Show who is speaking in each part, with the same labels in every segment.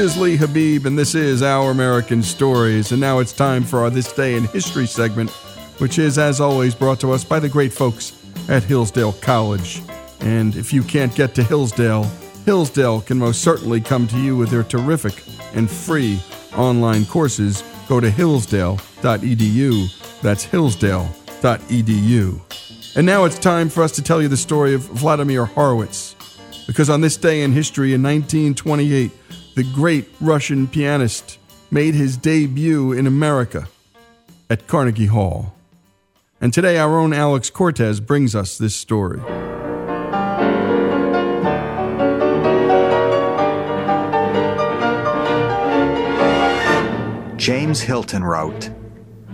Speaker 1: is Lee Habib, and this is Our American Stories. And now it's time for our This Day in History segment, which is, as always, brought to us by the great folks at Hillsdale College. And if you can't get to Hillsdale, Hillsdale can most certainly come to you with their terrific and free online courses. Go to hillsdale.edu. That's hillsdale.edu. And now it's time for us to tell you the story of Vladimir Horowitz. Because on this day in history in 1928, the great Russian pianist made his debut in America at Carnegie Hall. And today, our own Alex Cortez brings us this story.
Speaker 2: James Hilton wrote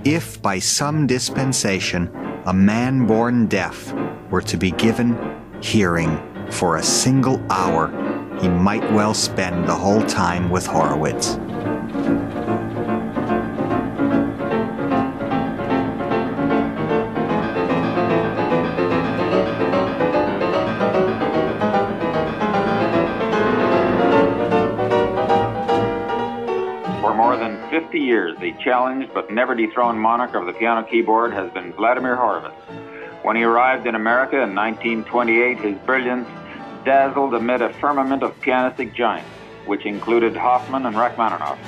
Speaker 2: If by some dispensation a man born deaf were to be given hearing for a single hour, he might well spend the whole time with Horowitz.
Speaker 3: For more than 50 years, the challenged but never dethroned monarch of the piano keyboard has been Vladimir Horowitz. When he arrived in America in 1928, his brilliance dazzled amid a firmament of pianistic giants, which included Hofmann and Rachmaninoff.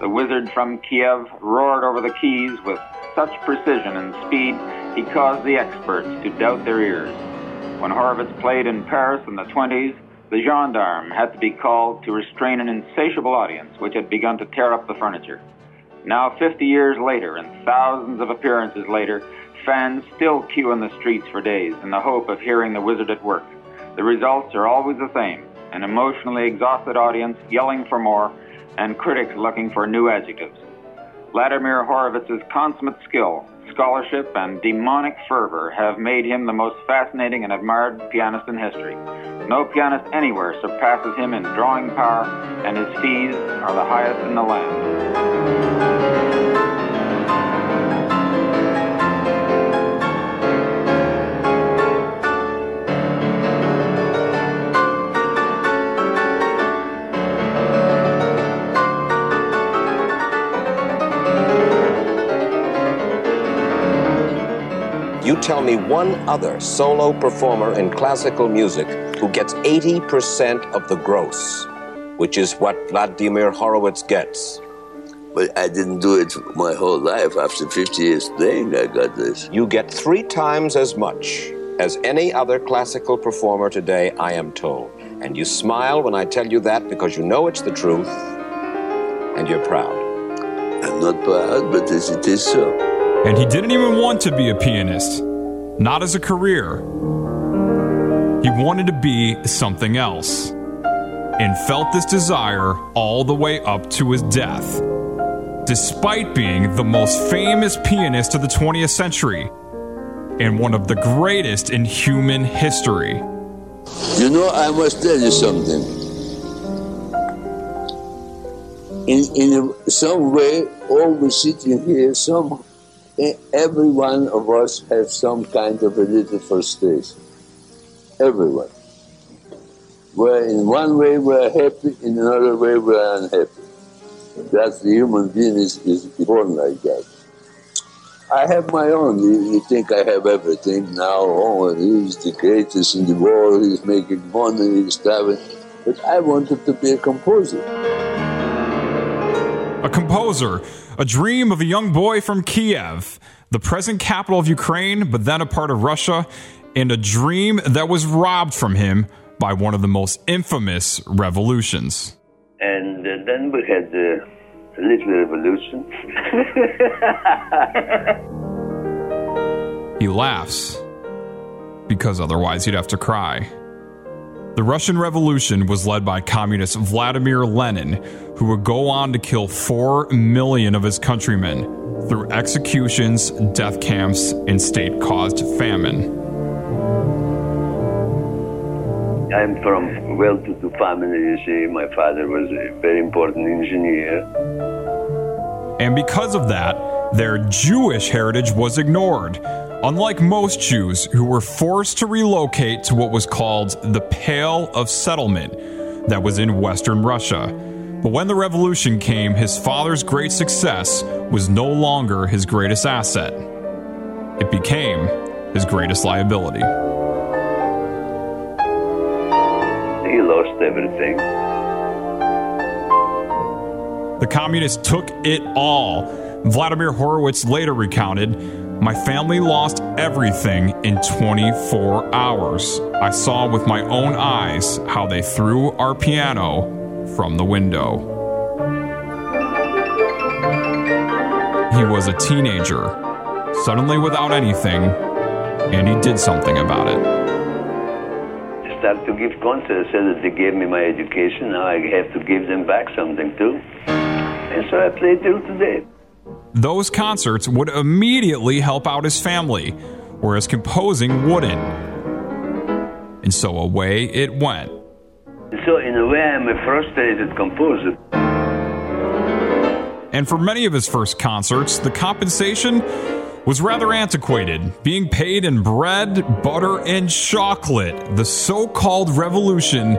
Speaker 3: The wizard from Kiev roared over the keys with such precision and speed he caused the experts to doubt their ears. When Horowitz played in Paris in the 20s, the gendarme had to be called to restrain an insatiable audience which had begun to tear up the furniture. Now, 50 years later, and thousands of appearances later, fans still queue in the streets for days in the hope of hearing the wizard at work. The results are always the same an emotionally exhausted audience yelling for more, and critics looking for new adjectives. Vladimir Horowitz's consummate skill, scholarship, and demonic fervor have made him the most fascinating and admired pianist in history. No pianist anywhere surpasses him in drawing power, and his fees are the highest in the land.
Speaker 4: Tell me one other solo performer in classical music who gets 80% of the gross, which is what Vladimir Horowitz gets.
Speaker 5: But I didn't do it my whole life. After 50 years playing, I got this.
Speaker 4: You get three times as much as any other classical performer today, I am told. And you smile when I tell you that because you know it's the truth and you're proud.
Speaker 5: I'm not proud, but this, it is so.
Speaker 6: And he didn't even want to be a pianist, not as a career. He wanted to be something else, and felt this desire all the way up to his death. Despite being the most famous pianist of the 20th century and one of the greatest in human history.
Speaker 5: You know, I must tell you something. In, in some way, all we sitting here, some every one of us has some kind of a little frustration. Everyone. Where in one way we're happy, in another way we're unhappy. That's the human being is, is born like that. I have my own. You, you think I have everything now. Oh, he's the greatest in the world. He's making money. He's traveling. But I wanted to be a composer.
Speaker 6: A composer, a dream of a young boy from Kiev, the present capital of Ukraine, but then a part of Russia, and a dream that was robbed from him by one of the most infamous revolutions.
Speaker 5: And uh, then we had the little revolution.
Speaker 6: He laughs, because otherwise he'd have to cry. The Russian Revolution was led by communist Vladimir Lenin, who would go on to kill 4 million of his countrymen through executions, death camps, and state caused famine.
Speaker 5: I'm from well-to-do family, you see. My father was a very important engineer.
Speaker 6: And because of that, their Jewish heritage was ignored. Unlike most Jews who were forced to relocate to what was called the Pale of Settlement that was in western Russia. But when the revolution came, his father's great success was no longer his greatest asset. It became his greatest liability.
Speaker 7: He lost everything.
Speaker 6: The communists took it all. Vladimir Horowitz later recounted My family lost everything in 24 hours. I saw with my own eyes how they threw our piano from the window. He was a teenager, suddenly without anything, and he did something about it.
Speaker 7: I started to give concerts. Said that they gave me my education. Now I have to give them back something too. And so I play till today.
Speaker 6: Those concerts would immediately help out his family, whereas composing wouldn't. And so away it went.
Speaker 7: So in a way, I'm a frustrated composer.
Speaker 6: And for many of his first concerts, the compensation was rather antiquated, being paid in bread, butter, and chocolate. The so called revolution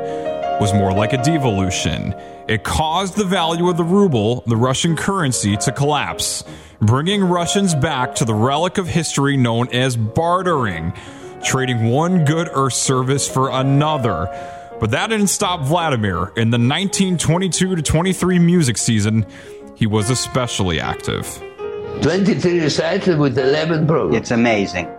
Speaker 6: was more like a devolution. It caused the value of the ruble, the Russian currency, to collapse, bringing Russians back to the relic of history known as bartering, trading one good or service for another. But that didn't stop Vladimir. In the 1922 23 music season, he was especially active.
Speaker 5: 23 recitals with 11 programs.
Speaker 8: It's amazing.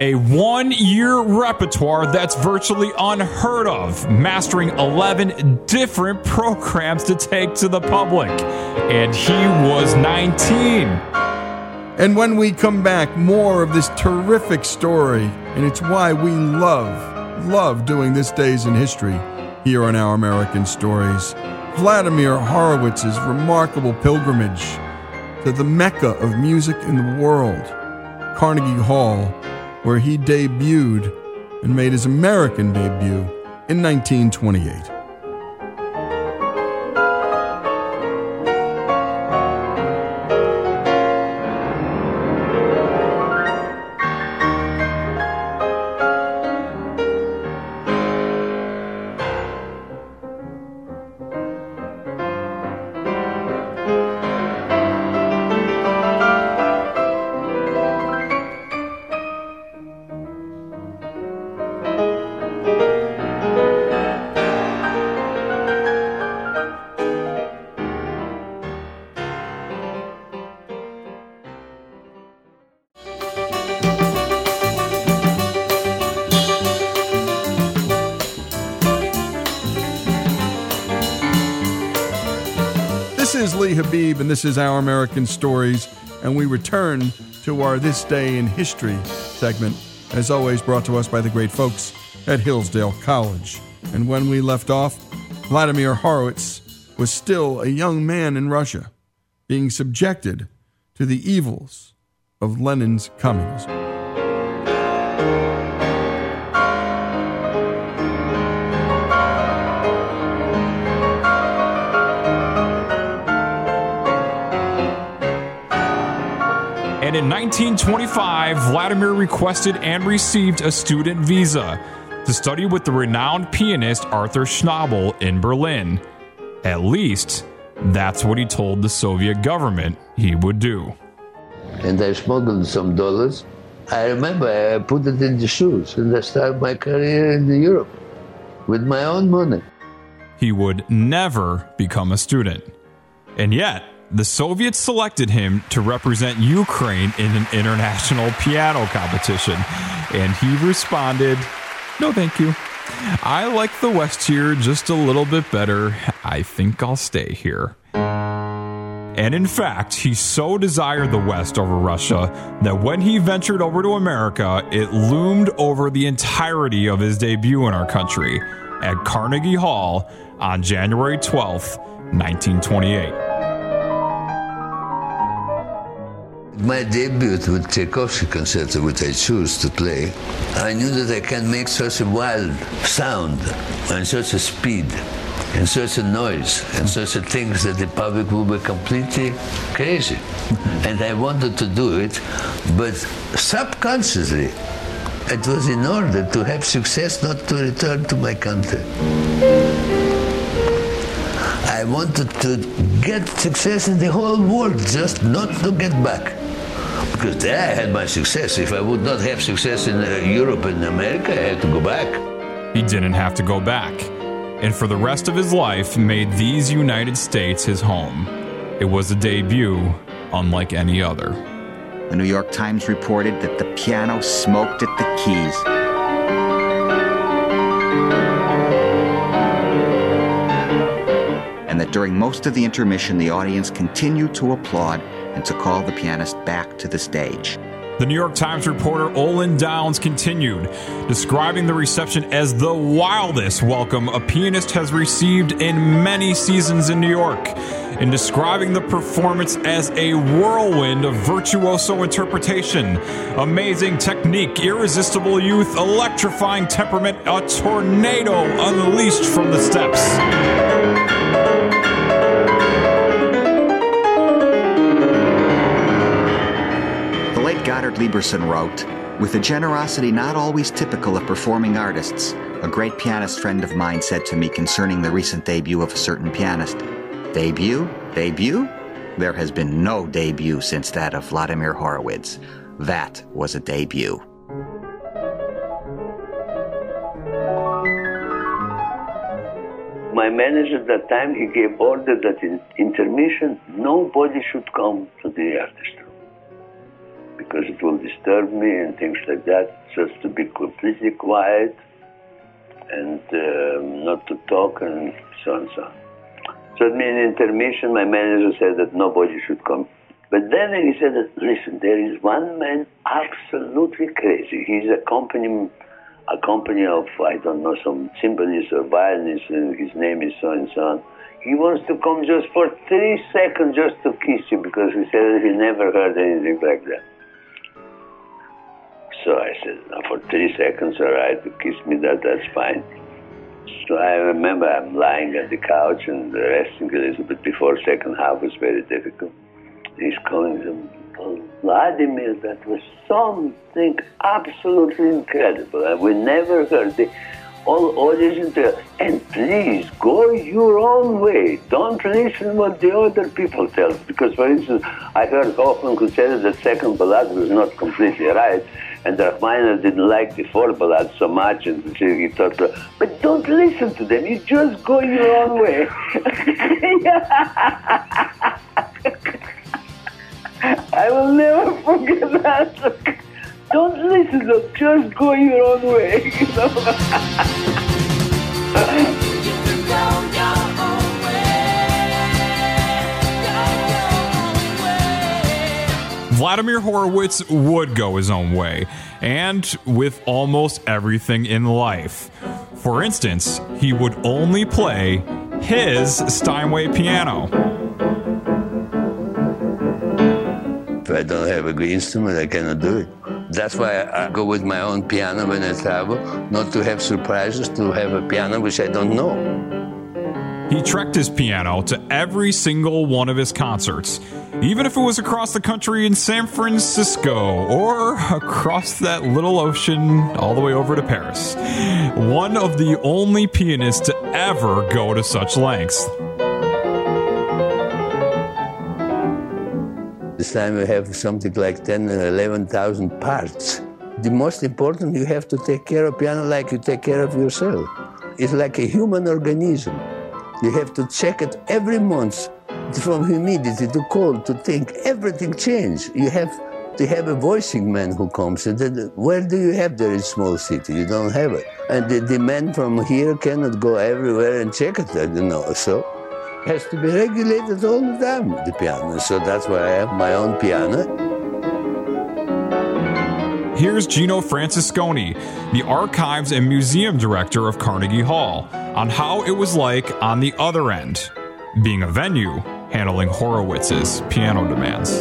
Speaker 6: A one year repertoire that's virtually unheard of, mastering 11 different programs to take to the public. And he was 19.
Speaker 1: And when we come back, more of this terrific story, and it's why we love, love doing this days in history here on Our American Stories. Vladimir Horowitz's remarkable pilgrimage to the mecca of music in the world, Carnegie Hall, where he debuted and made his American debut in 1928. Habib, and this is Our American Stories, and we return to our This Day in History segment, as always brought to us by the great folks at Hillsdale College. And when we left off, Vladimir Horowitz was still a young man in Russia, being subjected to the evils of Lenin's communism.
Speaker 6: And in 1925, Vladimir requested and received a student visa to study with the renowned pianist Arthur Schnabel in Berlin. At least, that's what he told the Soviet government he would do.
Speaker 5: And I smuggled some dollars. I remember I put it in the shoes and I started my career in Europe with my own money.
Speaker 6: He would never become a student. And yet, the Soviets selected him to represent Ukraine in an international piano competition. And he responded, No, thank you. I like the West here just a little bit better. I think I'll stay here. And in fact, he so desired the West over Russia that when he ventured over to America, it loomed over the entirety of his debut in our country at Carnegie Hall on January 12th, 1928.
Speaker 5: My debut with Tchaikovsky concerto, which I choose to play, I knew that I can make such a wild sound and such a speed and such a noise and such a things that the public will be completely crazy. and I wanted to do it, but subconsciously, it was in order to have success not to return to my country. I
Speaker 8: wanted to get success in the whole world, just not to get back. Because there I had my success. If I would not have success in uh, Europe and America, I had to go back.
Speaker 6: He didn't have to go back, and for the rest of his life made these United States his home. It was a debut unlike any other.
Speaker 2: The New York Times reported that the piano smoked at the keys. And that during most of the intermission, the audience continued to applaud and to call the pianist back to the stage.
Speaker 6: The New York Times reporter Olin Downes continued, describing the reception as the wildest welcome a pianist has received in many seasons in New York, and describing the performance as a whirlwind of virtuoso interpretation, amazing technique, irresistible youth, electrifying temperament, a tornado unleashed from the steps.
Speaker 2: The late Goddard Lieberson wrote, With a generosity not always typical of performing artists, a great pianist friend of mine said to me concerning the recent debut of a certain pianist, Debut? Debut? There has been no debut since that of Vladimir Horowitz. That was a debut.
Speaker 7: My manager at that time, he gave order that in intermission, nobody should come to the orchestra because it will disturb me and things like that. Just to be completely quiet and um not to talk and so on and so on. So at in intermission, my manager said that nobody should come. But then he said that, listen, there is one man absolutely crazy. He's a company, a company of, I don't know, some symphonists or violinists, and his name is so and so on. He wants to come just for three seconds just to kiss you because he said he never heard anything like that. So I said, for three seconds, all right, kiss me, that that's fine. So I remember I'm lying on the couch and resting a little bit before second half was very difficult. He's calling him Vladimir. That was something absolutely incredible. And we never heard the all audience there. And please go your own way. Don't listen what the other people tell. Because for instance, I heard Hofmann who said that second ballad was not completely right. And Rachmaninoff didn't like the four ballad so much, and he thought, but don't listen to them. You just go your own way. I will never forget that. Don't listen to them. Just go your own way. You know?
Speaker 6: Vladimir Horowitz would go his own way, and with almost everything in life. For instance, he would only play his Steinway piano.
Speaker 8: If I don't have a good instrument, I cannot do it. That's why I go with my own piano when I travel, not to have surprises, to have a piano which I don't know.
Speaker 6: He trekked his piano to every single one of his concerts, even if it was across the country in San Francisco or across that little ocean all the way over to Paris. One of the only pianists to ever go to such lengths.
Speaker 8: This time we have something like 10 and 11,000 parts. The most important, you have to take care of piano like you take care of yourself. It's like a human organism. You have to check it every month from humidity to cold to think everything change. You have to have a voicing man who comes and then where do you have there in small city? You don't have it. And the, man from here cannot go everywhere and check it, you know. So has to be regulated all the time, the piano. So that's why I have my own piano.
Speaker 6: Here's Gino Francesconi, the archives and museum director of Carnegie Hall, on how it was like on the other end, being a venue handling Horowitz's piano demands.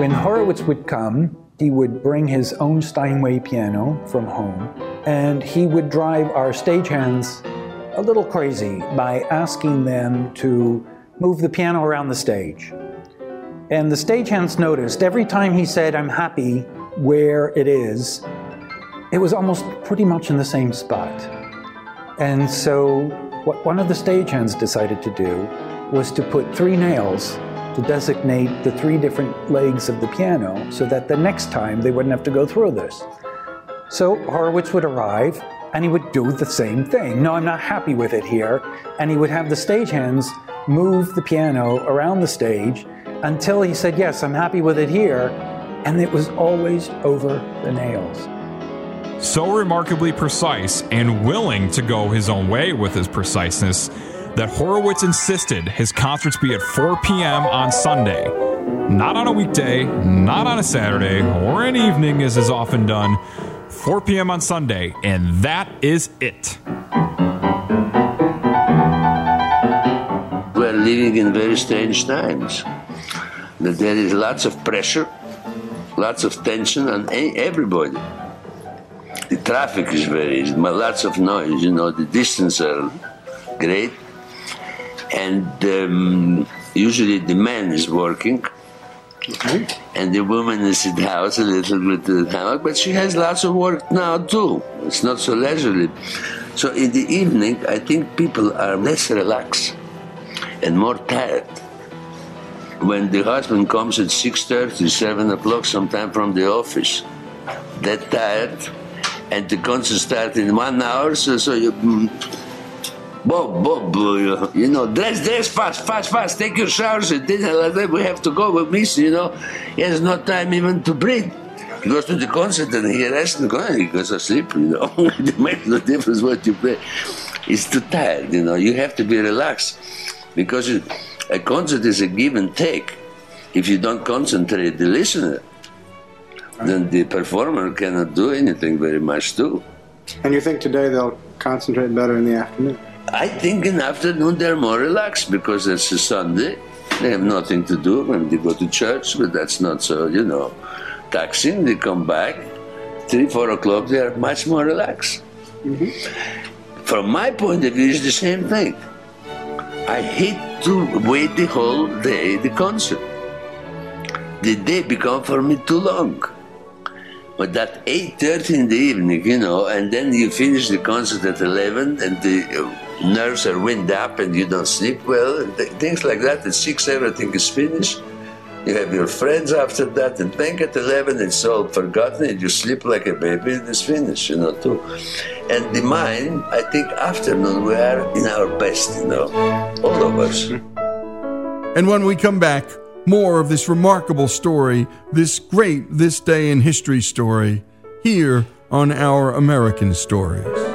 Speaker 9: When Horowitz would come, he would bring his own Steinway piano from home, and he would drive our stagehands a little crazy by asking them to move the piano around the stage. And the stagehands noticed every time he said, I'm happy where it is, it was almost pretty much in the same spot. And so What one of the stagehands decided to do was to put three nails to designate the three different legs of the piano so that the next time they wouldn't have to go through this. So Horowitz would arrive and he would do the same thing. No, I'm not happy with it here. And he would have the stagehands move the piano around the stage until he said, Yes, I'm happy with it here. And it was always over the nails.
Speaker 6: So remarkably precise and willing to go his own way with his preciseness that Horowitz insisted his concerts be at 4 p.m. on Sunday. Not on a weekday, not on a Saturday, or an evening as is often done. 4 p.m. on Sunday, and that is it.
Speaker 8: We're living in very strange times. There is lots of pressure, lots of tension on everybody. The traffic is very, lots of noise, you know, the distance are great. And um, usually the man is working. Okay. And the woman is in the house a little bit, uh, but she has lots of work now too. It's not so leisurely. So in the evening, I think people are less relaxed and more tired. When the husband comes at 6.30, 7 o'clock sometime from the office, that tired, and the concert starts in one hour, so, so you... Mm, Bob, Bob, uh, you know, dress, dress fast, fast, fast, take your showers and dinner like that. We have to go with Miss, you know. He has no time even to breathe. He goes to the concert and he rests and he goes to sleep, you know. it makes no difference what you play. He's too tired, you know. You have to be relaxed because a concert is a give and take. If you don't concentrate the listener, then the performer cannot do anything very much too.
Speaker 10: And you think today they'll concentrate better in the afternoon?
Speaker 8: I think in the afternoon they're more relaxed because it's a Sunday. They have nothing to do when they go to church, but that's not so, you know, taxing. They come back, three, four o'clock, they are much more relaxed. Mm-hmm. From my point of view, it's the same thing. I hate to wait the whole day, the concert. The day become for me too long. But that 8.30 in the evening, you know, and then you finish the concert at 11 and the nerves are wind up and you don't sleep well, th- things like that. At six, everything is finished. You have your friends after that, and then at 11, it's all forgotten, and you sleep like a baby, and it's finished, you know, too. And the mind, I think, afternoon, we are in our best, you know, all of us.
Speaker 1: And when we come back, more of this remarkable story, this great This Day in History story, here on Our American Stories.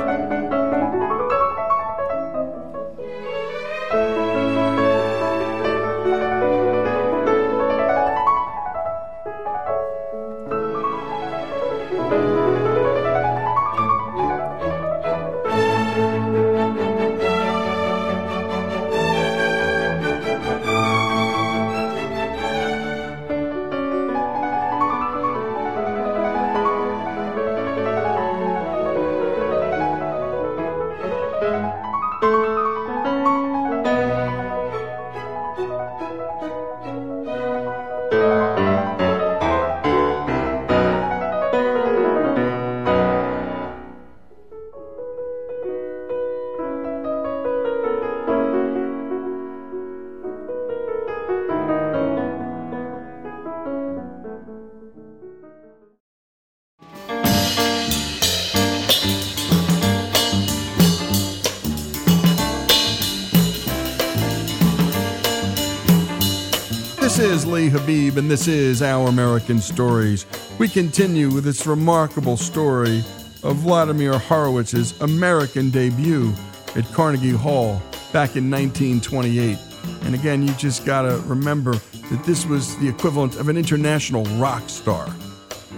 Speaker 1: And this is Our American Stories. We continue with this remarkable story of Vladimir Horowitz's American debut at Carnegie Hall back in 1928. And again, you just gotta remember that this was the equivalent of an international rock star.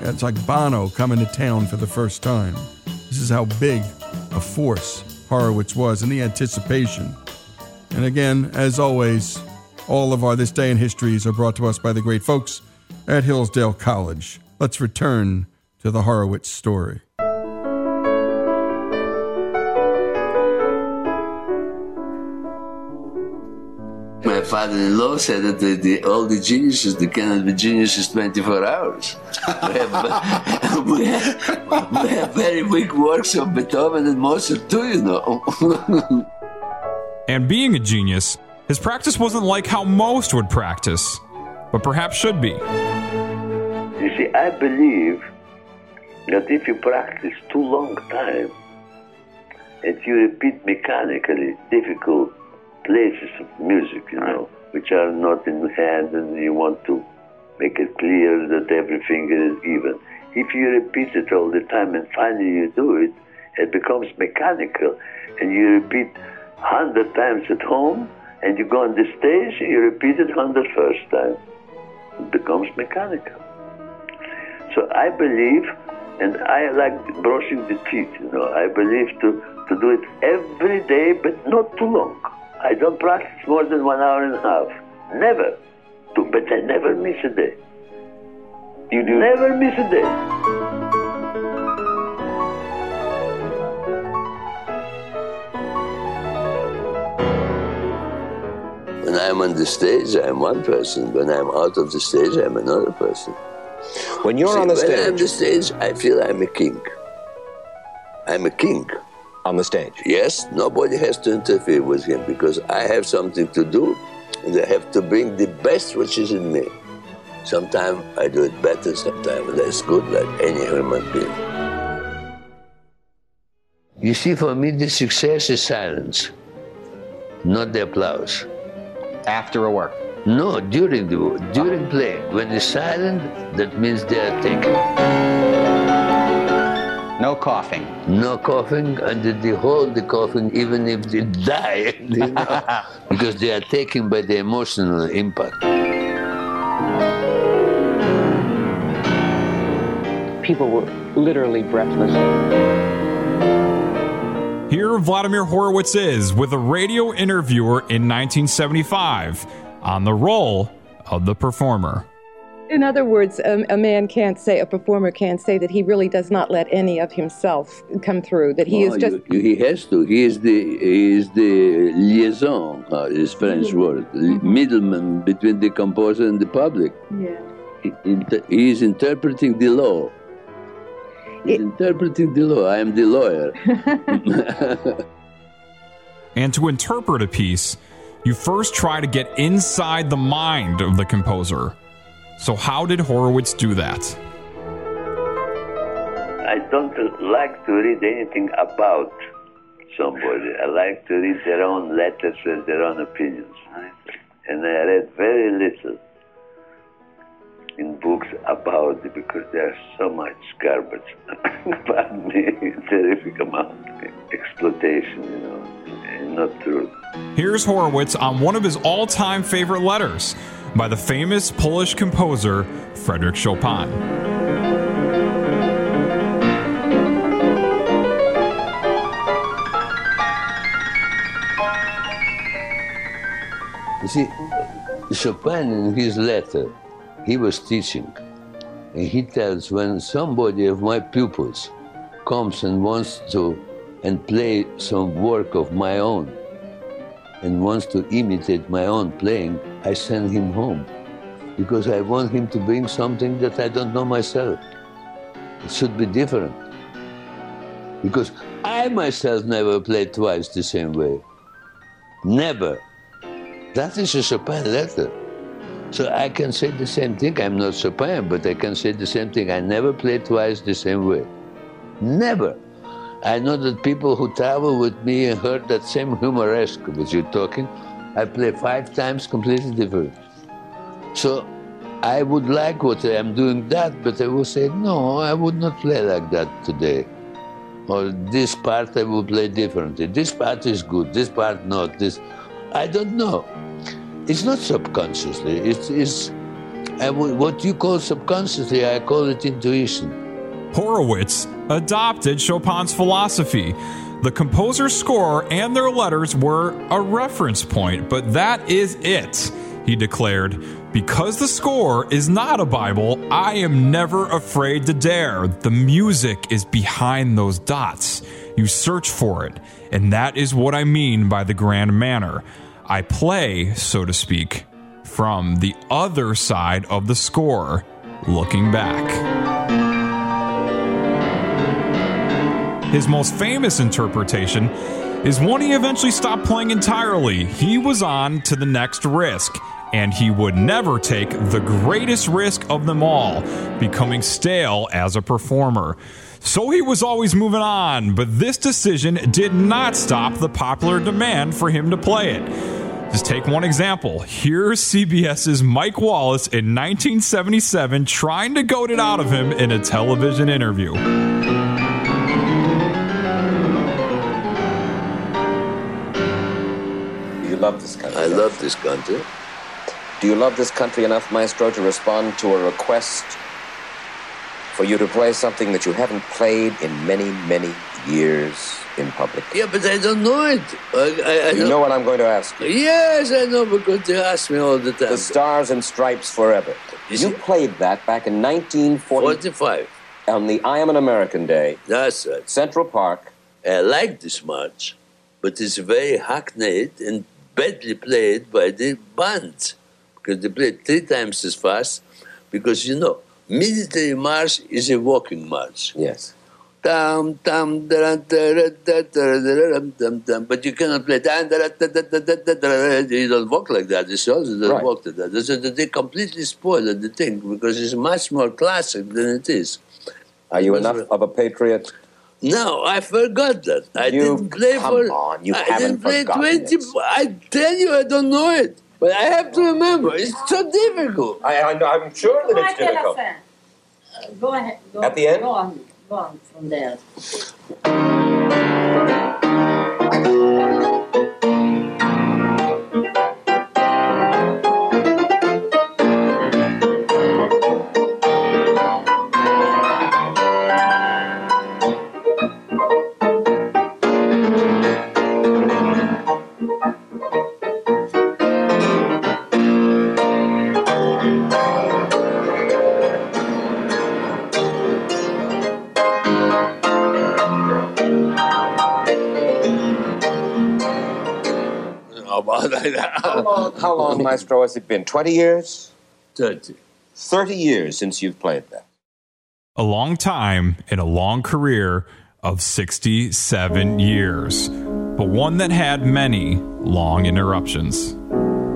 Speaker 1: It's like Bono coming to town for the first time. This is how big a force Horowitz was in the anticipation. And again, as always, all of our This Day in Histories are brought to us by the great folks at Hillsdale College. Let's return to the Horowitz story.
Speaker 8: My father-in-law said that the, the, all the geniuses, they cannot be geniuses 24 hours. we, have, we, have, we have very weak works of Beethoven and Mozart too, you know.
Speaker 6: And being a genius, his practice wasn't like how most would practice, but perhaps should be.
Speaker 7: You see, I believe that if you practice too long time and you repeat mechanically difficult places of music, you know, which are not in hand and you want to make it clear that every finger is even. If you repeat it all the time and finally you do it, it becomes mechanical and you repeat hundred times at home and you go on the stage you repeat it hundred first time. It becomes mechanical. So I believe, and I like brushing the teeth, you know, I believe to, to do it every day, but not too long. I don't practice more than one hour and a half. Never. But I never miss a day.
Speaker 11: You do?
Speaker 7: Never miss a day.
Speaker 8: When I'm on the stage, I'm one person. When I'm out of the stage, I'm another person.
Speaker 11: When you're
Speaker 8: See,
Speaker 11: on the
Speaker 8: when I'm
Speaker 11: stage,
Speaker 8: on the stage, I feel I'm a king. I'm a king.
Speaker 11: on the stage.
Speaker 8: Yes, nobody has to interfere with him because I have something to do and I have to bring the best which is in me. Sometimes I do it better, sometimes less good, like any human being. You see, for me, the success is silence, not the applause.
Speaker 11: After a work.
Speaker 8: No, during the during play. When it's silent, that means they are taken.
Speaker 11: No coughing.
Speaker 8: No coughing, and they hold the coughing even if they die, you know, because they are taken by the emotional impact.
Speaker 12: People were literally breathless.
Speaker 6: Here, Vladimir Horowitz is with a radio interviewer in 1975 on the role of the performer.
Speaker 13: In other words, a, a man can't say, a performer can't say that he really does not let any of himself come through, that he is
Speaker 8: No,
Speaker 13: just.
Speaker 8: you- he has to. He is the he is the liaison, uh, is French word, li- middleman between the composer and the public.
Speaker 13: Yeah.
Speaker 8: He, inter- he is interpreting the law. He's interpreting the law. I am the lawyer.
Speaker 6: And to interpret a piece, you first try to get inside the mind of the composer. So, how did Horowitz do that?
Speaker 7: I don't like to read anything about somebody. I like to read their own letters and their own opinions. And I read very little in books about it because there's so much garbage about me, terrific amount, exploitation, you know, not true.
Speaker 6: Here's Horowitz on one of his all time favorite letters by the famous Polish composer Frederick Chopin.
Speaker 8: You see, Chopin in his letter, he was teaching, and he tells when somebody of my pupils comes and wants to and play some work of my own and wants to imitate my own playing, I send him home because I want him to bring something that I don't know myself. It should be different because I myself never played twice the same way. Never. That is a Chopin letter. So I can say the same thing. I'm not Chopin, but I can say the same thing. I never play twice the same way. Never. I know that people who travel with me and heard that same humoresque which you're talking, I play five times completely different. So I would like what I'm doing that, but I will say, no, I would not play like that today. Or this part I will play differently. This part is good, this part not. This I don't know. It's not subconsciously. It's, it's what you call subconsciously, I call it intuition.
Speaker 6: Horowitz adopted Chopin's philosophy. The composer's score and their letters were a reference point, but that is it, he declared. Because the score is not a Bible, I am never afraid to dare. The music is behind those dots. You search for it, and that is what I mean by the grand manner. I play, so to speak, from the other side of the score, looking back. his most famous interpretation is one he eventually stopped playing entirely. He was on to the next risk, and he would never take the greatest risk of them all, becoming stale as a performer. So he was always moving on, but this decision did not stop the popular demand for him to play it. Just take one example. Here's CBS's Mike Wallace in 1977 trying to goad it out of him in a television interview.
Speaker 4: You love this country?
Speaker 8: I love this country.
Speaker 4: Do you love this country enough, Maestro, to respond to a request for you to play something that you haven't played in many, many years in public?
Speaker 8: Yeah, but I don't know it. I, I, I
Speaker 4: you know what I'm going to ask you.
Speaker 8: Yes, I know because they ask me all the time.
Speaker 4: The Stars and Stripes Forever. You played that back in 1945 on the I Am an American Day.
Speaker 8: That's right.
Speaker 4: Central Park.
Speaker 8: I like this march, but it's very hackneyed and badly played by the band because they play three times as fast. Because you know, military march is a walking march.
Speaker 4: Yes.
Speaker 8: But you cannot play. You don't walk like that. The soldiers don't
Speaker 4: right.
Speaker 8: walk like that. So they completely spoiled the thing because it's much more classic than it is.
Speaker 4: Are you enough of a patriot?
Speaker 8: No, I forgot that. I
Speaker 4: you,
Speaker 8: didn't play
Speaker 4: come
Speaker 8: for.
Speaker 4: On, you
Speaker 8: I
Speaker 4: haven't
Speaker 8: didn't play
Speaker 4: 20.
Speaker 8: It. I tell you, I don't know it but I have to remember. It's so difficult.
Speaker 4: I, I, I'm sure that it's difficult.
Speaker 14: Uh, go ahead. Go,
Speaker 4: At the end?
Speaker 14: Go on. Go on from there.
Speaker 4: How long, how long, Maestro, has it been? 20 years?
Speaker 8: 30.
Speaker 4: 30 years since you've played that.
Speaker 6: A long time in a long career of 67 years, but one that had many long interruptions.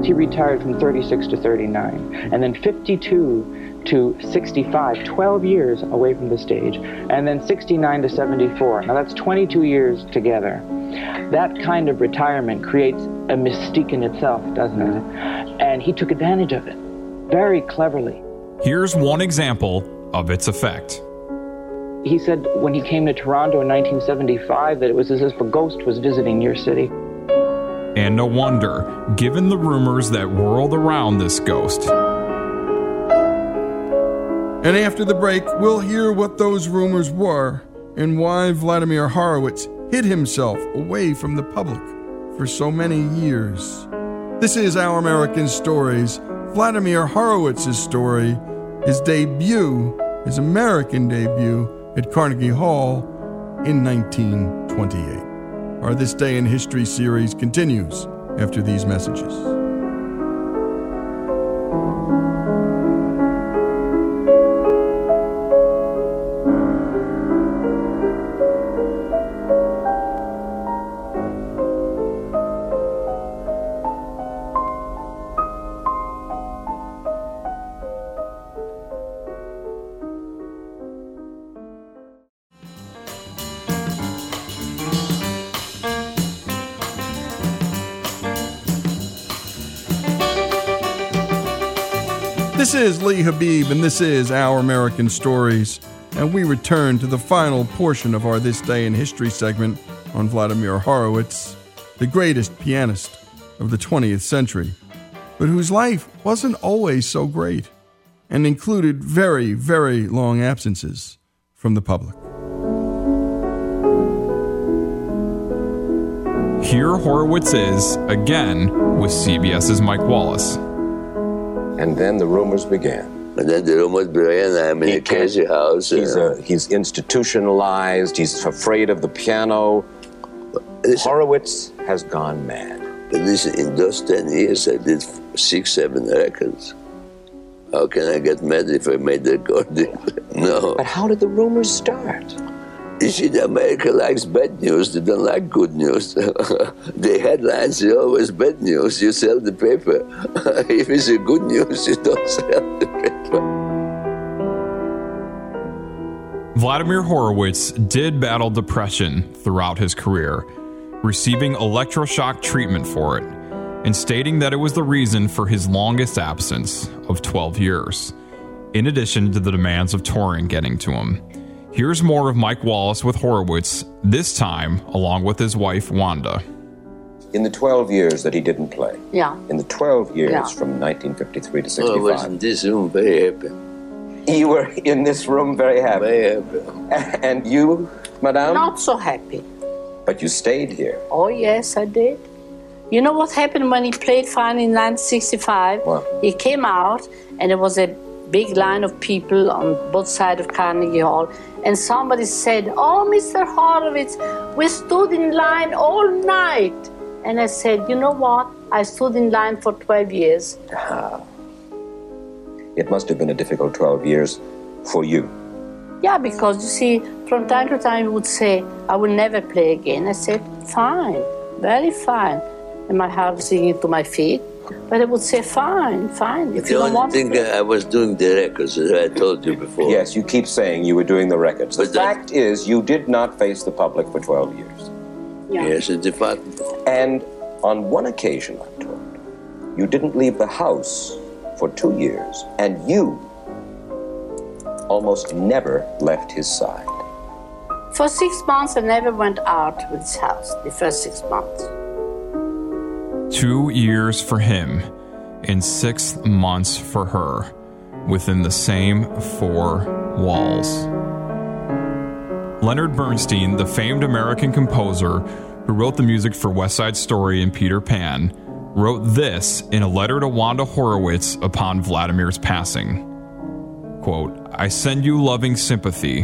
Speaker 12: He retired from 36 to 39, and then 52 to 65, 12 years away from the stage, and then 69 to 74. Now that's 22 years together. That kind of retirement creates a mystique in itself, doesn't it? And he took advantage of it very cleverly.
Speaker 6: Here's one example of its effect.
Speaker 12: He said when he came to Toronto in 1975 that it was as if a ghost was visiting your city.
Speaker 6: And no wonder, given the rumors that whirled around this ghost.
Speaker 1: And after the break, we'll hear what those rumors were and why Vladimir Horowitz hid himself away from the public for so many years. This is Our American Stories, Vladimir Horowitz's story, his debut, his American debut at Carnegie Hall in 1928. Our This Day in History series continues after these messages. This is Lee Habib, and this is Our American Stories. And we return to the final portion of our This Day in History segment on Vladimir Horowitz, the greatest pianist of the 20th century, but whose life wasn't always so great and included very, very long absences from the public.
Speaker 6: Here Horowitz is, again, with CBS's Mike Wallace.
Speaker 4: And then the rumors began.
Speaker 8: And then the rumors began. I'm in a crazy house.
Speaker 4: He's,
Speaker 8: uh,
Speaker 4: uh, he's institutionalized. He's afraid of the piano. Horowitz has gone mad.
Speaker 8: But listen, in those 10 years, I did six, seven records. How can I get mad if I made the recording? no.
Speaker 4: But how did the rumors start?
Speaker 5: You see, America likes bad news. They don't like good news. the headlines are always bad news. You sell the paper. if it's a good news, you don't sell the paper.
Speaker 6: Vladimir Horowitz did battle depression throughout his career, receiving electroshock treatment for it, and stating that it was the reason for his longest absence of 12 years, in addition to the demands of touring getting to him. Here's more of Mike Wallace with Horowitz, this time along with his wife Wanda.
Speaker 4: In the 12 years that he didn't play,
Speaker 14: Yeah.
Speaker 4: in the 12 years
Speaker 14: Yeah.
Speaker 4: from 1953 to
Speaker 5: Oh, I
Speaker 4: 65,
Speaker 5: was in this room very happy.
Speaker 4: you were in this room very happy.
Speaker 5: Very happy.
Speaker 4: And you, madame?
Speaker 14: Not so happy.
Speaker 4: But you stayed here.
Speaker 14: Oh, yes, I did. You know what happened when he played fine in 1965?
Speaker 4: What?
Speaker 14: He came out, and there was a big line of people on both sides of Carnegie Hall, and somebody said, Oh, Mr. Horowitz, we stood in line all night. And I said, You know what? I stood in line for 12 years. Uh-huh.
Speaker 4: It must have been a difficult 12 years for you.
Speaker 14: Yeah, because you see, from time to time he would say, I will never play again. I said, fine, very fine. And my heart was singing to my feet. But it would say, fine, fine. If
Speaker 5: The
Speaker 14: you don't
Speaker 5: only
Speaker 14: want
Speaker 5: thing
Speaker 14: to.
Speaker 5: I was doing the records, as I told you before.
Speaker 4: Yes, you keep saying you were doing the records. The
Speaker 5: that-
Speaker 4: fact is, you did not face the public for 12 years.
Speaker 14: Yeah.
Speaker 5: Yes, in the fact.
Speaker 4: And on one occasion, I'm told, you didn't leave the house for two years, and you almost never left his side.
Speaker 14: For six months, I never went out with his house, the first six months.
Speaker 6: Two years for him and six months for her within the same four walls. Leonard Bernstein, the famed American composer who wrote the music for West Side Story and Peter Pan, wrote this in a letter to Wanda Horowitz upon Vladimir's passing. Quote, I send you loving sympathy,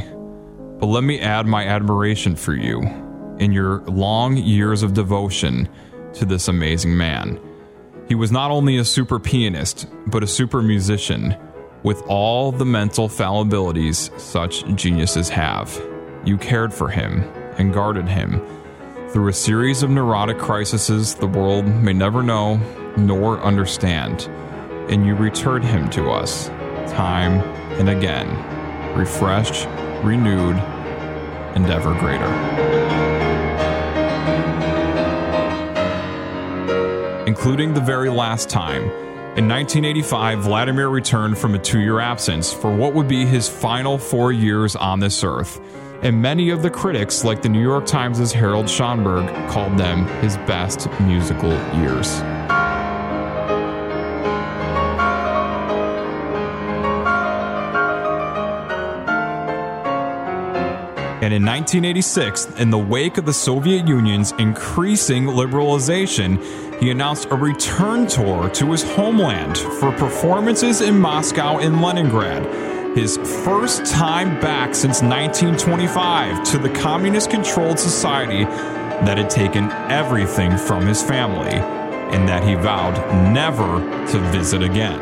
Speaker 6: but let me add my admiration for you in your long years of devotion to this amazing man. He was not only a super pianist, but a super musician with all the mental fallibilities such geniuses have. You cared for him and guarded him through a series of neurotic crises the world may never know nor understand, and you returned him to us time and again, refreshed, renewed, and ever greater. Including the very last time. In 1985, Vladimir returned from a two year absence for what would be his final four years on this earth. And many of the critics, like the New York Times' Harold Schonberg, called them his best musical years. And in 1986, in the wake of the Soviet Union's increasing liberalization, he announced a return tour to his homeland for performances in Moscow and Leningrad. His first time back since 1925 to the communist controlled society that had taken everything from his family and that he vowed never to visit again.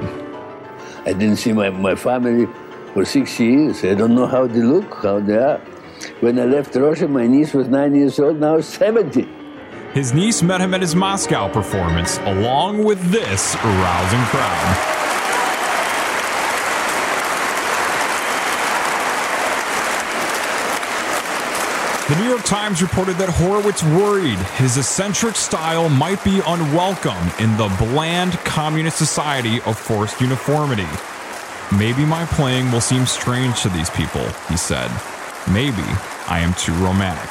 Speaker 5: I didn't see my, my family for six years. I don't know how they look, how they are. When I left Russia, my niece was nine years old, now 70.
Speaker 6: His niece met him at his Moscow performance, along with this rousing crowd. The New York Times reported that Horowitz worried his eccentric style might be unwelcome in the bland communist society of forced uniformity. Maybe my playing will seem strange to these people, he said. Maybe I am too romantic.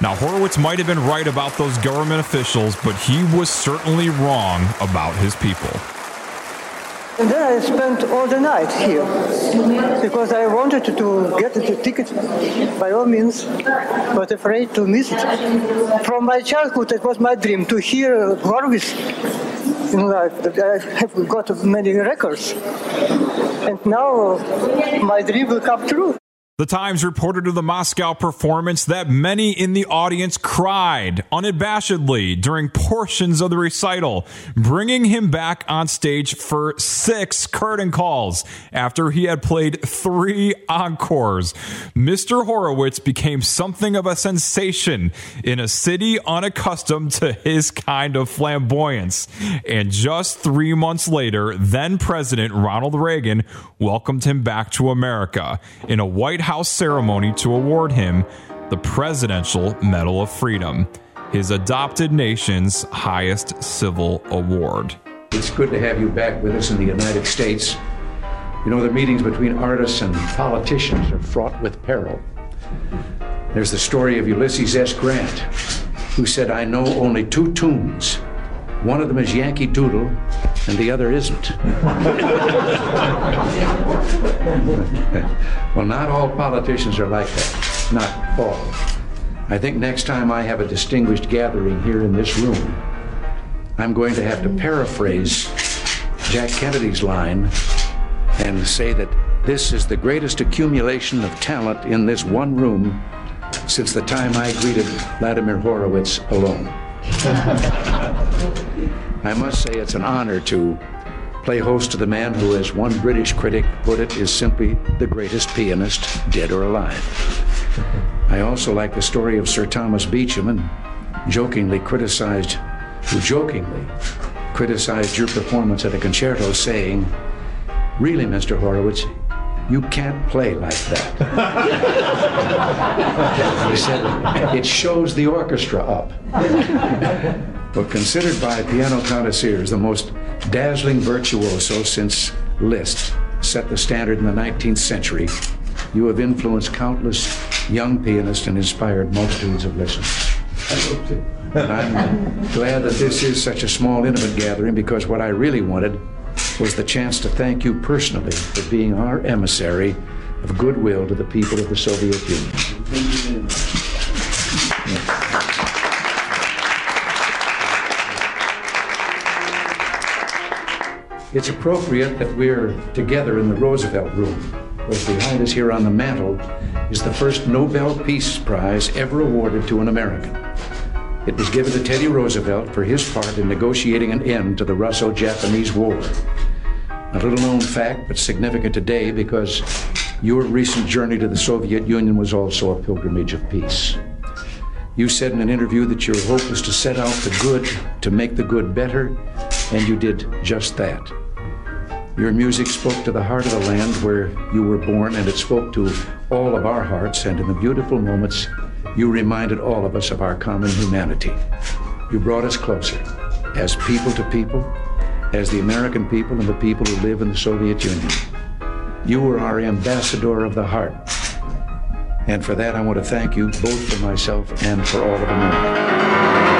Speaker 6: Now, Horowitz might have been right about those government officials, but he was certainly wrong about his people.
Speaker 15: And then I spent all the night here because I wanted to, get the ticket by all means, but afraid to miss it. From my childhood, it was my dream to hear Horowitz in life. I have got many records, and now my dream will come true.
Speaker 6: The Times reported of the Moscow performance that many in the audience cried unabashedly during portions of the recital, bringing him back on stage for six curtain calls after he had played three encores. Mr. Horowitz became something of a sensation in a city unaccustomed to his kind of flamboyance. And just three months later, then President Ronald Reagan welcomed him back to America in a White House ceremony to award him the Presidential Medal of Freedom, his adopted nation's highest civil award.
Speaker 16: It's good to have you back with us in the United States. You know, the meetings between artists and politicians are fraught with peril. There's the story of Ulysses S. Grant, who said, I know only two tunes. One of them is Yankee Doodle, and the other isn't. well, not all politicians are like that. Not all. I think next time I have a distinguished gathering here in this room, I'm going to have to paraphrase Jack Kennedy's line and say that this is the greatest accumulation of talent in this one room since the time I greeted Vladimir Horowitz alone. I must say it's an honor to play host to the man who, as one British critic put it, is simply the greatest pianist, dead or alive. I also like the story of Sir Thomas Beecham and jokingly criticized, who jokingly criticized your performance at a concerto, saying, Really, Mr. Horowitz, you can't play like that. he said, it shows the orchestra up. but considered by piano connoisseurs the most dazzling virtuoso since Liszt set the standard in the 19th century, you have influenced countless young pianists and inspired multitudes of listeners. I hope too. And I'm glad that this is such a small, intimate gathering because what I really wanted was the chance to thank you personally for being our emissary of goodwill to the people of the Soviet Union. It's appropriate that we're together in the Roosevelt Room, because behind us here on the mantel is the first Nobel Peace Prize ever awarded to an American. It was given to Teddy Roosevelt for his part in negotiating an end to the Russo Japanese War. A little known fact, but significant today because your recent journey to the Soviet Union was also a pilgrimage of peace. You said in an interview that your hope was to set out the good to make the good better, and you did just that. Your music spoke to the heart of the land where you were born, and it spoke to all of our hearts, and in the beautiful moments, you reminded all of us of our common humanity. You brought us closer, as people to people, as the American people and the people who live in the Soviet Union. You were our ambassador of the heart. And for that, I want to thank you both for myself and for all of America.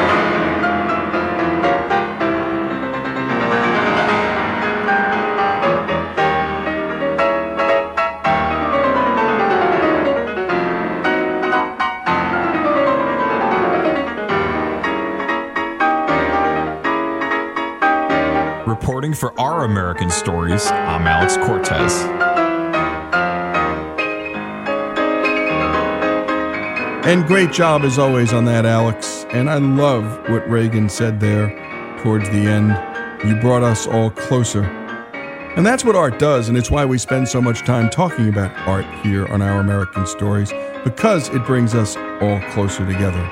Speaker 6: Reporting for our American stories, I'm Alex Cortez.
Speaker 1: And great job as always on that, Alex. And I love what Reagan said there towards the end. You brought us all closer. And that's what art does, and it's why we spend so much time talking about art here on Our American Stories, because it brings us all closer together.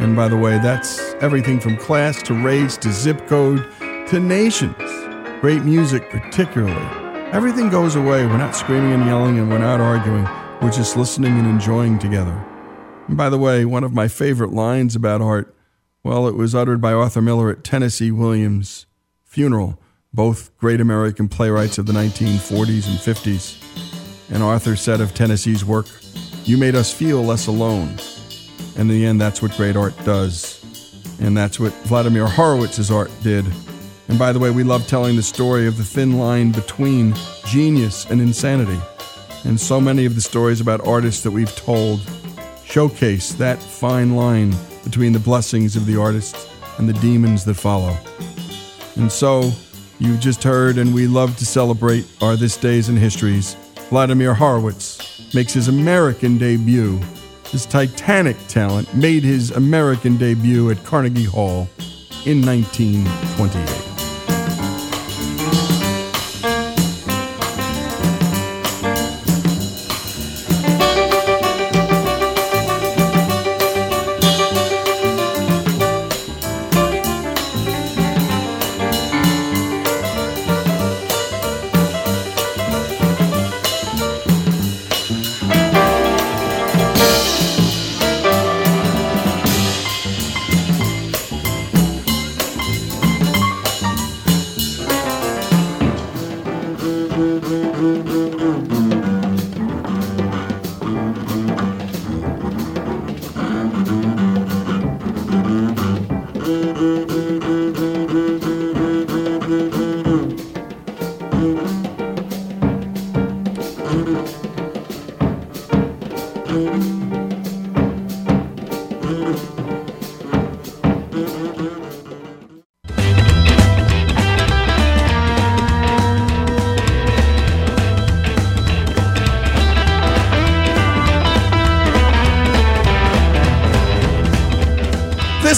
Speaker 1: And by the way, that's everything from class to race to zip code to nations. Great music, particularly. Everything goes away. We're not screaming and yelling, and we're not arguing. We're just listening and enjoying together. And by the way, one of my favorite lines about art, well, it was uttered by Arthur Miller at Tennessee Williams' funeral, both great American playwrights of the 1940s and 50s. And Arthur said of Tennessee's work, You made us feel less alone. And in the end, that's what great art does. And that's what Vladimir Horowitz's art did. And by the way, we love telling the story of the thin line between genius and insanity. And so many of the stories about artists that we've told showcase that fine line between the blessings of the artist and the demons that follow. And so, you just heard, and we love to celebrate our This Days in Histories, Vladimir Horowitz. makes his American debut. His Titanic talent made his American debut at Carnegie Hall in 1928.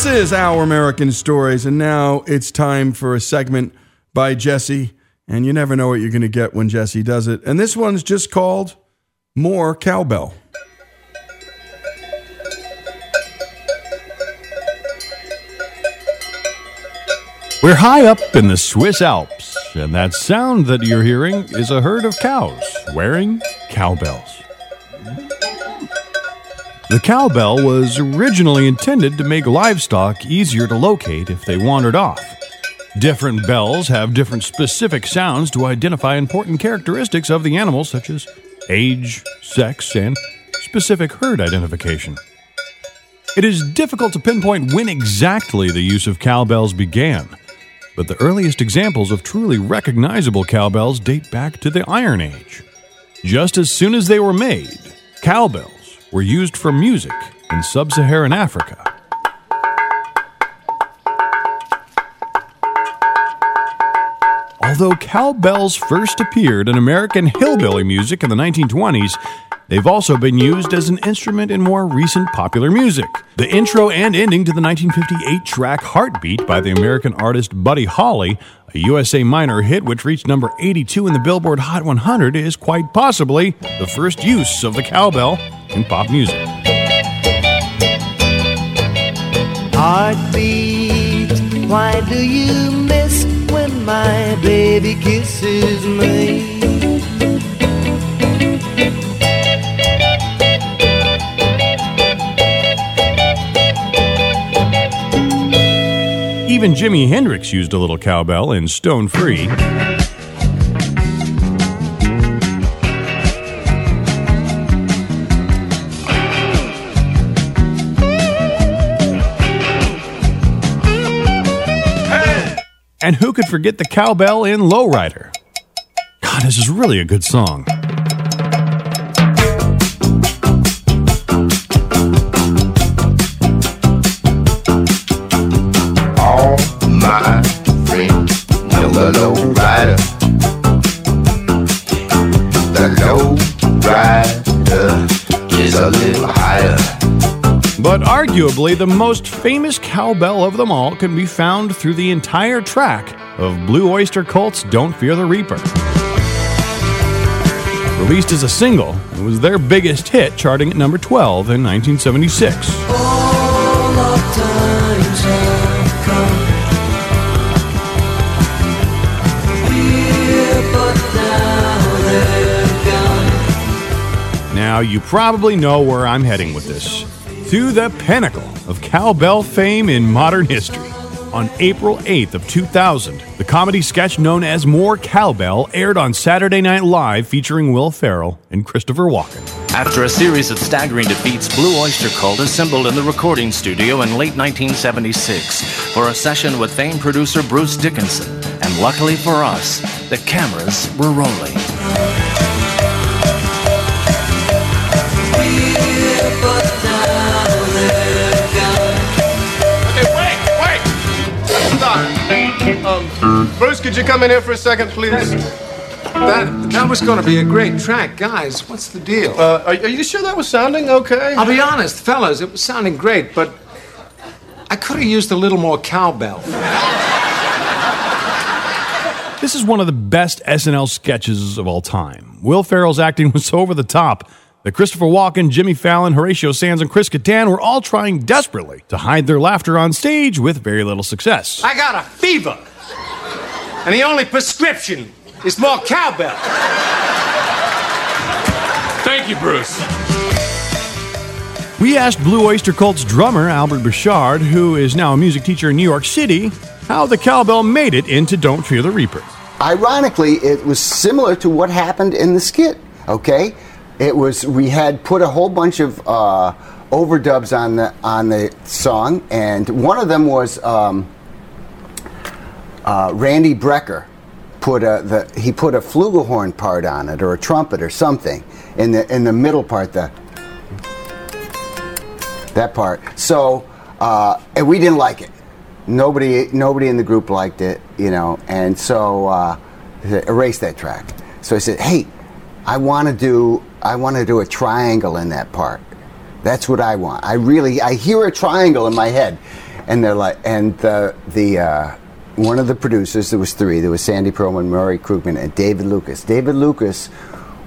Speaker 1: This is Our American Stories, and now it's time for a segment by Jesse. And you never know what you're going to get when Jesse does it. And this one's just called More Cowbell.
Speaker 17: We're high up in the Swiss Alps, and that sound that you're hearing is a herd of cows wearing cowbells. The cowbell was originally intended to make livestock easier to locate if they wandered off. Different bells have different specific sounds to identify important characteristics of the animal, such as age, sex, and specific herd identification. It is difficult to pinpoint when exactly the use of cowbells began, but the earliest examples of truly recognizable cowbells date back to the Iron Age. Just as soon as they were made, cowbells were used for music in sub Saharan Africa. Although cowbells first appeared in American hillbilly music in the 1920s, they've also been used as an instrument in more recent popular music. The intro and ending to the 1958 track Heartbeat by the American artist Buddy Holly, a USA minor hit which reached number 82 in the Billboard Hot 100, is quite possibly the first use of the cowbell in pop music.
Speaker 18: Heartbeat, why do you my baby kisses me?
Speaker 17: Even Jimi Hendrix used a little cowbell in Stone Free. And who could forget the cowbell in Lowrider? God, this is really a good song.
Speaker 19: all my friends know the. The is a little.
Speaker 17: But arguably, the most famous cowbell of them all can be found through the entire track of Blue Oyster Cult's Don't Fear the Reaper. Released as a single, it was their biggest hit, charting at number 12 in 1976.
Speaker 18: All the times have come. Here, but now they're gone.
Speaker 17: Now, you probably know where I'm heading with this. To the pinnacle of cowbell fame in modern history. On April 8th of 2000, the comedy sketch known as More Cowbell aired on Saturday Night Live featuring Will Ferrell and Christopher Walken.
Speaker 20: After a series of staggering defeats, Blue Oyster Cult assembled in the recording studio in late 1976 for a session with famed producer Bruce Dickinson. And luckily for us, the cameras were rolling.
Speaker 21: Um, Bruce, could you come in here for a second, please?
Speaker 16: That, that was going to be a great track. Guys, what's the deal?
Speaker 21: Uh, are, are you sure that was sounding okay?
Speaker 16: I'll be honest, fellas, it was sounding great, but I could have used a little more cowbell.
Speaker 17: This is one of the best SNL sketches of all time. Will Ferrell's acting was over the top that Christopher Walken, Jimmy Fallon, Horatio Sanz, and Chris Kattan were all trying desperately to hide their laughter on stage with very little success.
Speaker 16: I got a fever, and the only prescription is more cowbell.
Speaker 6: Thank you, Bruce.
Speaker 17: We asked Blue Oyster Cult's drummer, Albert Bouchard, who is now a music teacher in New York City, how the cowbell made it into Don't Fear the Reaper.
Speaker 22: Ironically, it was similar to what happened in the skit, okay? It was, we had put a whole bunch of uh, overdubs on the, on the song, and one of them was um, uh, Randy Brecker put a, the, he put a flugelhorn part on it, or a trumpet or something, in the, in the middle part, the, that part. So, uh, and we didn't like it. Nobody, nobody in the group liked it, you know, and so uh, erase that track. So I said, hey, I want to do, I want to do a triangle in that part. That's what I want. I really, I hear a triangle in my head, and they're like, and the the uh, one of the producers, there was three. There was Sandy Pearlman, Murray Krugman, and David Lucas. David Lucas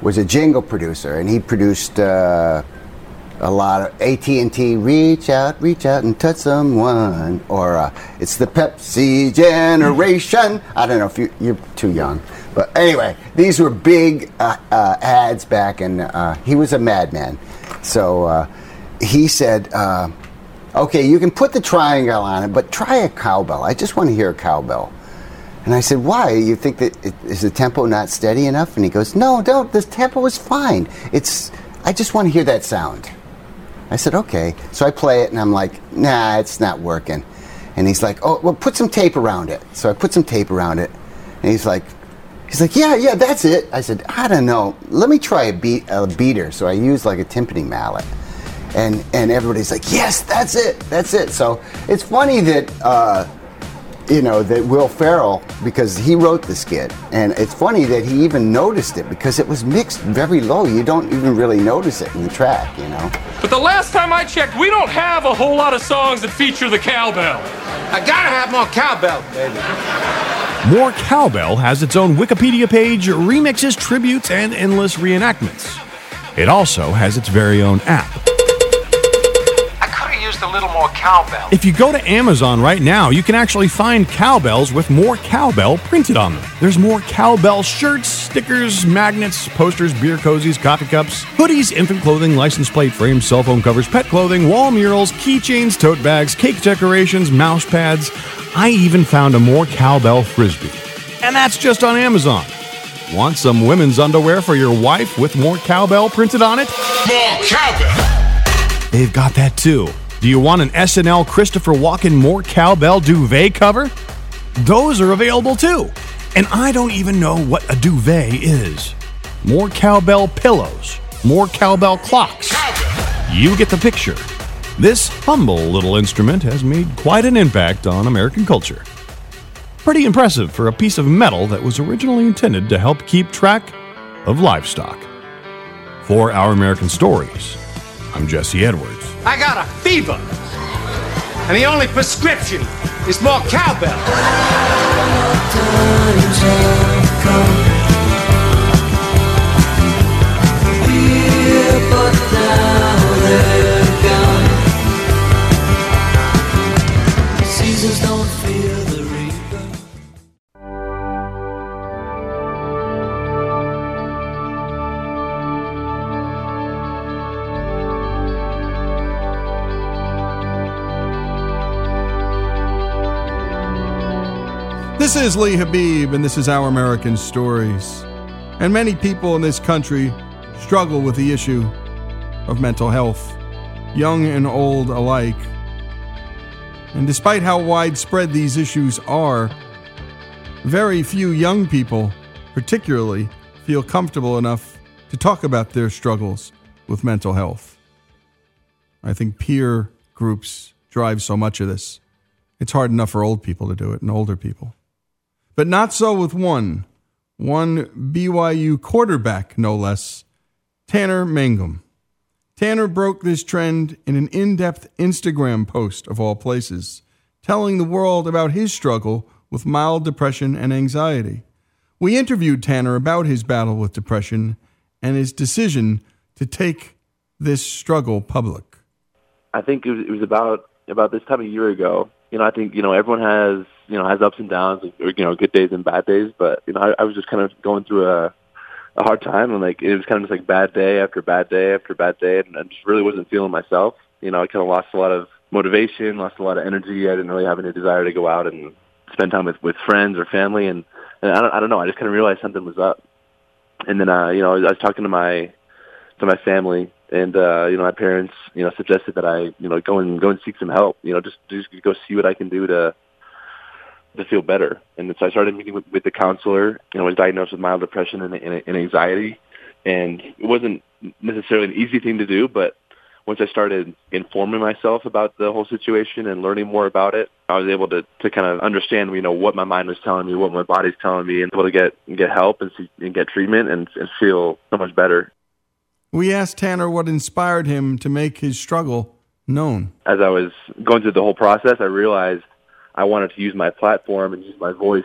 Speaker 22: was a jingle producer, and he produced. Uh, a lot of AT&T reach out reach out and touch someone or uh, it's the Pepsi generation I don't know if you, you're too young but anyway these were big uh, uh, ads back and uh, he was a madman so uh, he said uh, okay you can put the triangle on it but try a cowbell I just want to hear a cowbell and I said, "Why? You think that it, is the tempo not steady enough?" And he goes, "No, don't. The tempo is fine. It's I just want to hear that sound." I said, okay. So I play it and I'm like, nah, it's not working. And he's like, oh, well, put some tape around it. So I put some tape around it. And he's like, he's like, yeah, yeah, that's it. I said, I don't know. Let me try a, beat, a beater. So I used like a timpani mallet. And, and everybody's like, yes, that's it. That's it. So it's funny that, uh, you know, that Will Ferrell, because he wrote the skit, and it's funny that he even noticed it because it was mixed very low. You don't even really notice it in the track, you know.
Speaker 6: But the last time I checked, we don't have a whole lot of songs that feature the cowbell.
Speaker 16: I gotta have more cowbell, baby.
Speaker 17: More Cowbell has its own Wikipedia page, remixes, tributes, and endless reenactments. It also has its very own app.
Speaker 16: I used a little more cowbell.
Speaker 17: If you go to Amazon right now, you can actually find cowbells with more cowbell printed on them. There's more cowbell shirts, stickers, magnets, posters, beer cozies, coffee cups, hoodies, infant clothing, license plate frames, cell phone covers, pet clothing, wall murals, keychains, tote bags, cake decorations, mouse pads. I even found a more cowbell frisbee. And that's just on Amazon. Want some women's underwear for your wife with more cowbell printed on it?
Speaker 6: More cowbell!
Speaker 17: They've got that too. Do you want an SNL Christopher Walken More Cowbell duvet cover? Those are available too. And I don't even know what a duvet is. More cowbell pillows, more cowbell clocks. You get the picture. This humble little instrument has made quite an impact on American culture. Pretty impressive for a piece of metal that was originally intended to help keep track of livestock. For Our American Stories, I'm Jesse Edwards.
Speaker 16: I got a fever, and the only prescription is more cowbell.
Speaker 18: Seasons
Speaker 1: This is Lee Habeeb, and this is Our American Stories. And many people in this country struggle with the issue of mental health, young and old alike. And despite how widespread these issues are, very few young people, particularly, feel comfortable enough to talk about their struggles with mental health. I think peer groups drive so much of this. It's hard enough for old people to do it and older people. But not so with one, one BYU quarterback, no less, Tanner Mangum. Tanner broke this trend in an in depth Instagram post, of all places, telling the world about his struggle with mild depression and anxiety. We interviewed Tanner about his battle with depression and his decision to take this struggle public.
Speaker 23: I think it was, about about this time a year ago. You know, I think you know everyone has you know has ups and downs, or, you know, good days and bad days. But you know, I, I was just kind of going through a a hard time, and like it was kind of just like bad day after bad day after bad day, and I just really wasn't feeling myself. You know, I kind of lost a lot of motivation, lost a lot of energy. I didn't really have any desire to go out and spend time with with friends or family, and and I don't I don't know. I just kind of realized something was up. And then uh, you know, I was talking to my to my family and uh, you know, my parents, you know, suggested that I, you know, go and go and seek some help. You know, just just go see what I can do to to feel better. And so I started meeting with, with the counselor. You know, I was diagnosed with mild depression and, and, and anxiety, and it wasn't necessarily an easy thing to do. But once I started informing myself about the whole situation and learning more about it, I was able to to kind of understand, you know, what my mind was telling me, what my body's telling me, and able to get get help and see, and get treatment and, and feel so much better.
Speaker 1: We asked Tanner what inspired him to make his struggle known.
Speaker 23: As I was going through the whole process, I realized I wanted to use my platform and use my voice,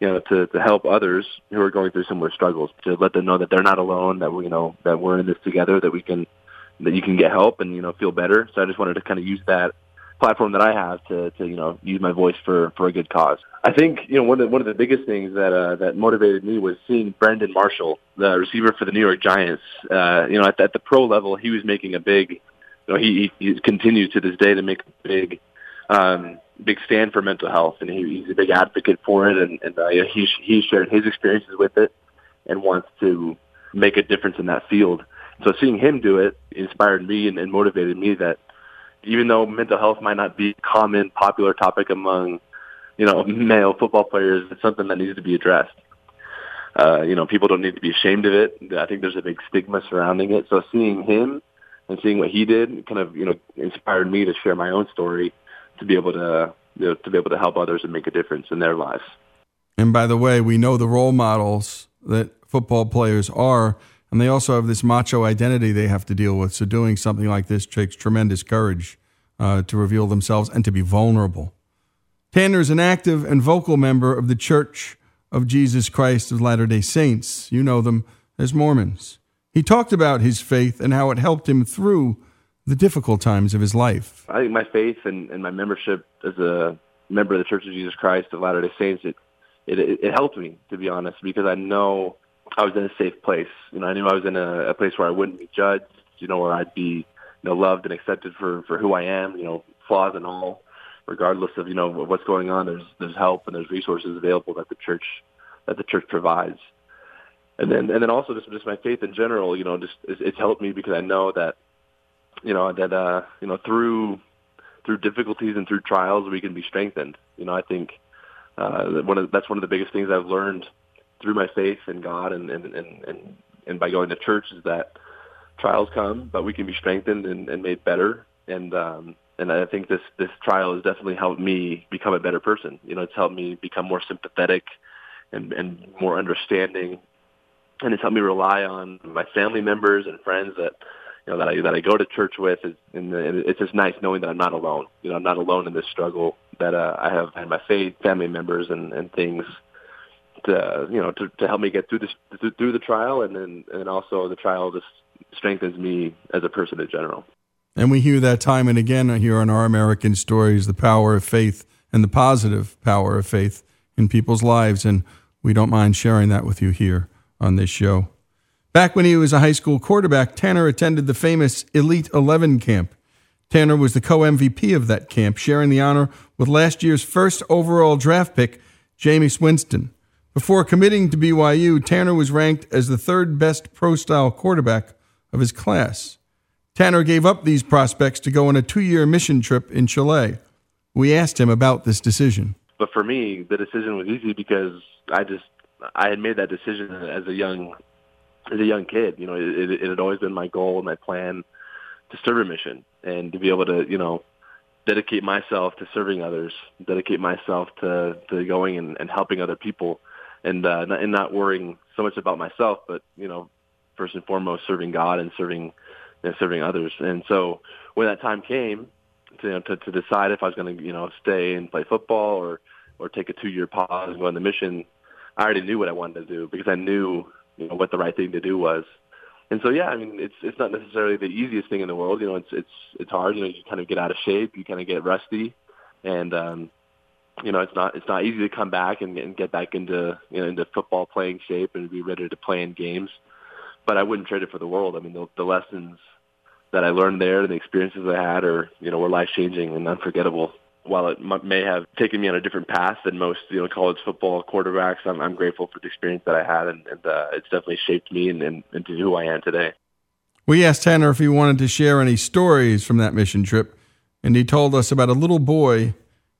Speaker 23: you know, to to help others who are going through similar struggles, to let them know that they're not alone, that we, you know, that we're in this together, that we can, that you can get help and you know feel better. So I just wanted to kind of use that platform that I have to to you know use my voice for for a good cause. I think you know one of the, one of the biggest things that uh, that motivated me was seeing Brandon Marshall, the receiver for the New York Giants. Uh, you know, at, at the pro level, he was making a big. You know, he, he continues to this day to make a big, um, big stand for mental health, and he, he's a big advocate for it. And, and uh, he he shared his experiences with it, and wants to make a difference in that field. So seeing him do it inspired me and, and motivated me that even though mental health might not be a common, popular topic among you know, male football players, it's something that needs to be addressed. Uh, you know, people don't need to be ashamed of it. I think there's a big stigma surrounding it. So seeing him and seeing what he did kind of, you know, inspired me to share my own story to be able to, you know, to be able to help others and make a difference in their lives.
Speaker 1: And by the way, we know the role models that football players are, and they also have this macho identity they have to deal with. So doing something like this takes tremendous courage uh, to reveal themselves and to be vulnerable. Tanner is an active and vocal member of the Church of Jesus Christ of Latter day Saints. You know them as Mormons. He talked about his faith and how it helped him through the difficult times of his life.
Speaker 23: I think my faith and, and my membership as a member of the Church of Jesus Christ of Latter day Saints, it, it, it helped me, to be honest, because I know I was in a safe place. You know, I knew I was in a, a place where I wouldn't be judged, you know, where I'd be, you know, loved and accepted for, for who I am, you know, flaws and all regardless of you know what's going on. There's there's help and there's resources available that the church that the church provides. And then and then also just just my faith in general. You know, just it's, it's helped me because I know that you know that uh you know through through difficulties and through trials we can be strengthened. You know, I think uh, one of that's one of the biggest things I've learned through my faith in God and and and and, and by going to church is that trials come, but we can be strengthened and, and made better. And um, and I think this this trial has definitely helped me become a better person. You know, it's helped me become more sympathetic and and more understanding, and it's helped me rely on my family members and friends that you know that I that I go to church with. Is, and it's just nice knowing that I'm not alone. You know, I'm not alone in this struggle. That uh, I have had my faith, family members, and and things to you know to to help me get through this through the trial, and then and also the trial just strengthens me as a person in general.
Speaker 1: And we hear that time and again here on Our American Stories the power of faith and the positive power of faith in people's lives. And we don't mind sharing that with you here on this show. Back when he was a high school quarterback, Tanner attended the famous Elite 11 camp. Tanner was the co MVP of that camp, sharing the honor with last year's first overall draft pick, Jameis Winston. Before committing to BYU, Tanner was ranked as the third best pro style quarterback of his class. Tanner gave up these prospects to go on a two year mission trip in Chile. We asked him about this decision.
Speaker 23: But for me, the decision was easy because I just I had made that decision as a young as a young kid. You know, it, it had always been my goal and my plan to serve a mission and to be able to, you know, dedicate myself to serving others, dedicate myself to, to going and, and helping other people and uh, not- and not worrying so much about myself, but you know, first and foremost, serving God and serving know, serving others. And so when that time came to you know, to, to decide if I was going to you know stay and play football or or take a two year pause and go on the mission, I already knew what I wanted to do because I knew you know what the right thing to do was. And so yeah, I mean it's it's not necessarily the easiest thing in the world. You know, it's it's it's hard. You know, you kind of get out of shape, you kind of get rusty, and um, you know it's not it's not easy to come back and, and get back into you know into football playing shape and be ready to play in games. But I wouldn't trade it for the world. I mean, the, the lessons that I learned there and the experiences I had are you know were life changing and unforgettable. While it may have taken me on a different path than most you know college football quarterbacks, I'm, I'm grateful for the experience that I had, and, and uh, it's definitely shaped me and, and into who I am today.
Speaker 1: We asked Tanner if he wanted to share any stories from that mission trip, and he told us about a little boy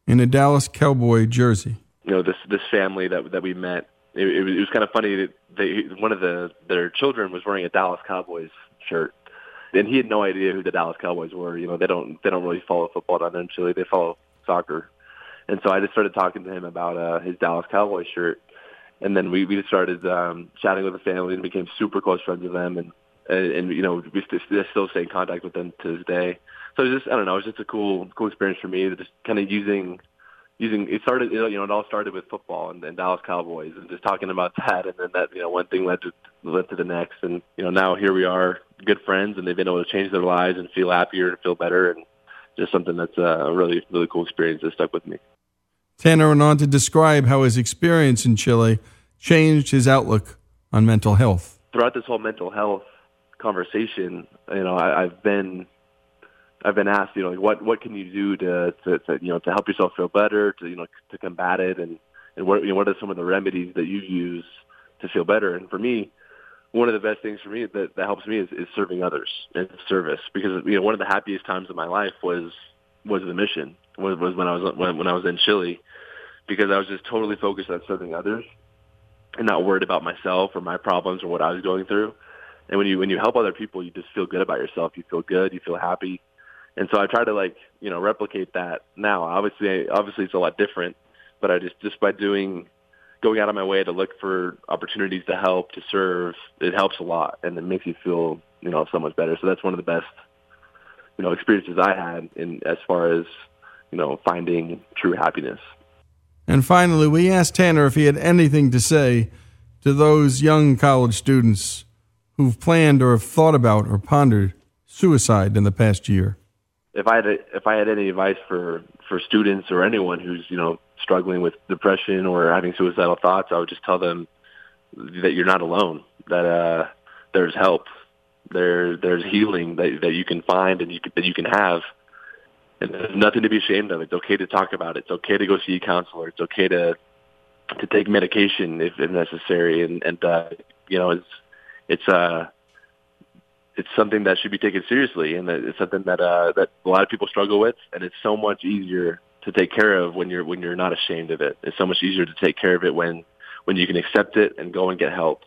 Speaker 1: in a Dallas Cowboy jersey.
Speaker 23: you know this this family that that we met. It, it, was, it was kind of funny that they one of the their children was wearing a Dallas Cowboys shirt, and he had no idea who the Dallas Cowboys were. You know they don't they don't really follow football down there in Chile. They follow soccer, and so I just started talking to him about uh, his Dallas Cowboys shirt, and then we we just started um, chatting with the family and became super close friends with them, and and, and you know we st- st- still stay in contact with them to this day. So it was just I don't know, it was just a cool cool experience for me, just kind of using using it started you know it all started with football and, and Dallas Cowboys and just talking about that. And then that you know one thing led to led to the next. And you know now here we are good friends and they've been able to change their lives and feel happier and feel better. And just something that's uh, a really really cool experience that stuck with me.
Speaker 1: Tanner went on to describe how his experience in Chile changed his outlook on mental health.
Speaker 23: throughout this whole mental health conversation, you know, I, I've been I've been asked, you know, like what what can you do to, to, to you know to help yourself feel better, to you know to combat it, and and what you know what are some of the remedies that you use to feel better? And for me, one of the best things for me that, that helps me is, is serving others and service because you know one of the happiest times of my life was was the mission was, was when I was when, when I was in Chile because I was just totally focused on serving others and not worried about myself or my problems or what I was going through. And when you when you help other people, you just feel good about yourself. You feel good. You feel happy. And so I try to like you know replicate that now. Obviously, obviously it's a lot different, but I just just by doing going out of my way to look for opportunities to help to serve, it helps a lot, and it makes you feel you know so much better. So that's one of the best you know experiences I had in as far as you know finding true happiness.
Speaker 1: And finally, we asked Tanner if he had anything to say to those young college students who've planned or have thought about or pondered suicide in the past year.
Speaker 23: if I had a, if I had any advice for for students or anyone who's you know struggling with depression or having suicidal thoughts, I would just tell them that you're not alone. That uh, there's help. There there's healing that that you can find and you can, that you can have. And there's nothing to be ashamed of. It's okay to talk about it. It's okay to go see a counselor. It's okay to to take medication if, if necessary. And and uh, you know it's it's uh it's something that should be taken seriously, and it's something that uh, that a lot of people struggle with, and it's so much easier to take care of when you're when you're not ashamed of it. It's so much easier to take care of it when when you can accept it and go and get help.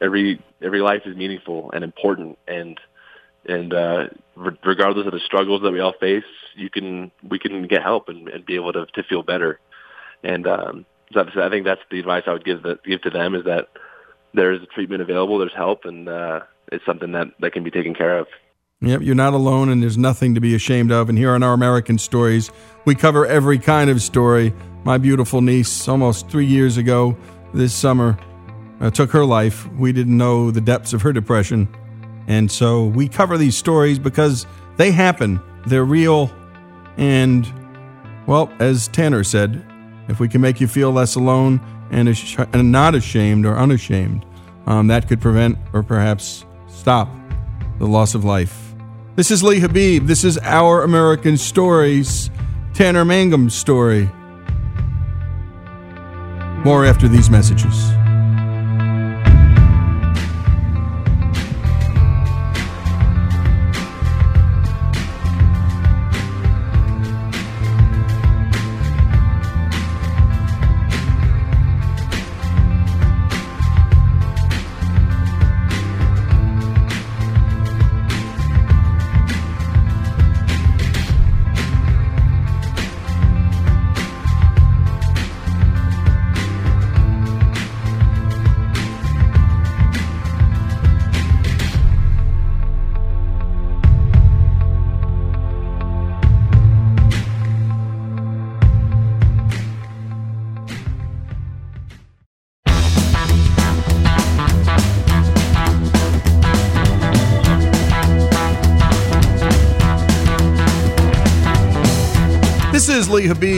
Speaker 23: Every every life is meaningful and important, and and uh, re- regardless of the struggles that we all face, you can we can get help and, and be able to to feel better. And um, so I think that's the advice I would give the, give to them is that there is treatment available, there's help, and uh, it's something that, that can be taken care of.
Speaker 1: Yep, you're not alone, and there's nothing to be ashamed of. And here on our American Stories, we cover every kind of story. My beautiful niece, almost three years ago this summer, uh, took her life. We didn't know the depths of her depression. And so we cover these stories because they happen, they're real. And, well, as Tanner said, if we can make you feel less alone and, ash- and not ashamed or unashamed, um, that could prevent or perhaps stop the loss of life. This is Lee Habeeb. This is Our American Stories, Tanner Mangum's story. More after these messages.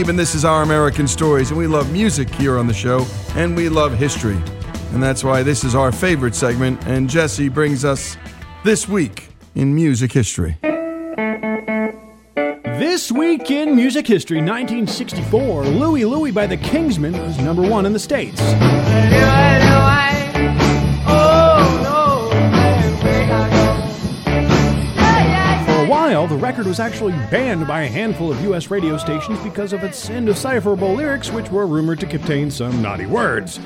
Speaker 1: Is and this is Our American Stories, and we love music here on the show, and we love history. And that's why this is our favorite segment, and Jesse brings us This Week in Music History.
Speaker 17: This week in music history, 1964, Louie Louie by the Kingsmen was number one in the States. While, the record was actually banned by a handful of U.S. radio stations because of its indecipherable lyrics, which were rumored to contain some naughty words.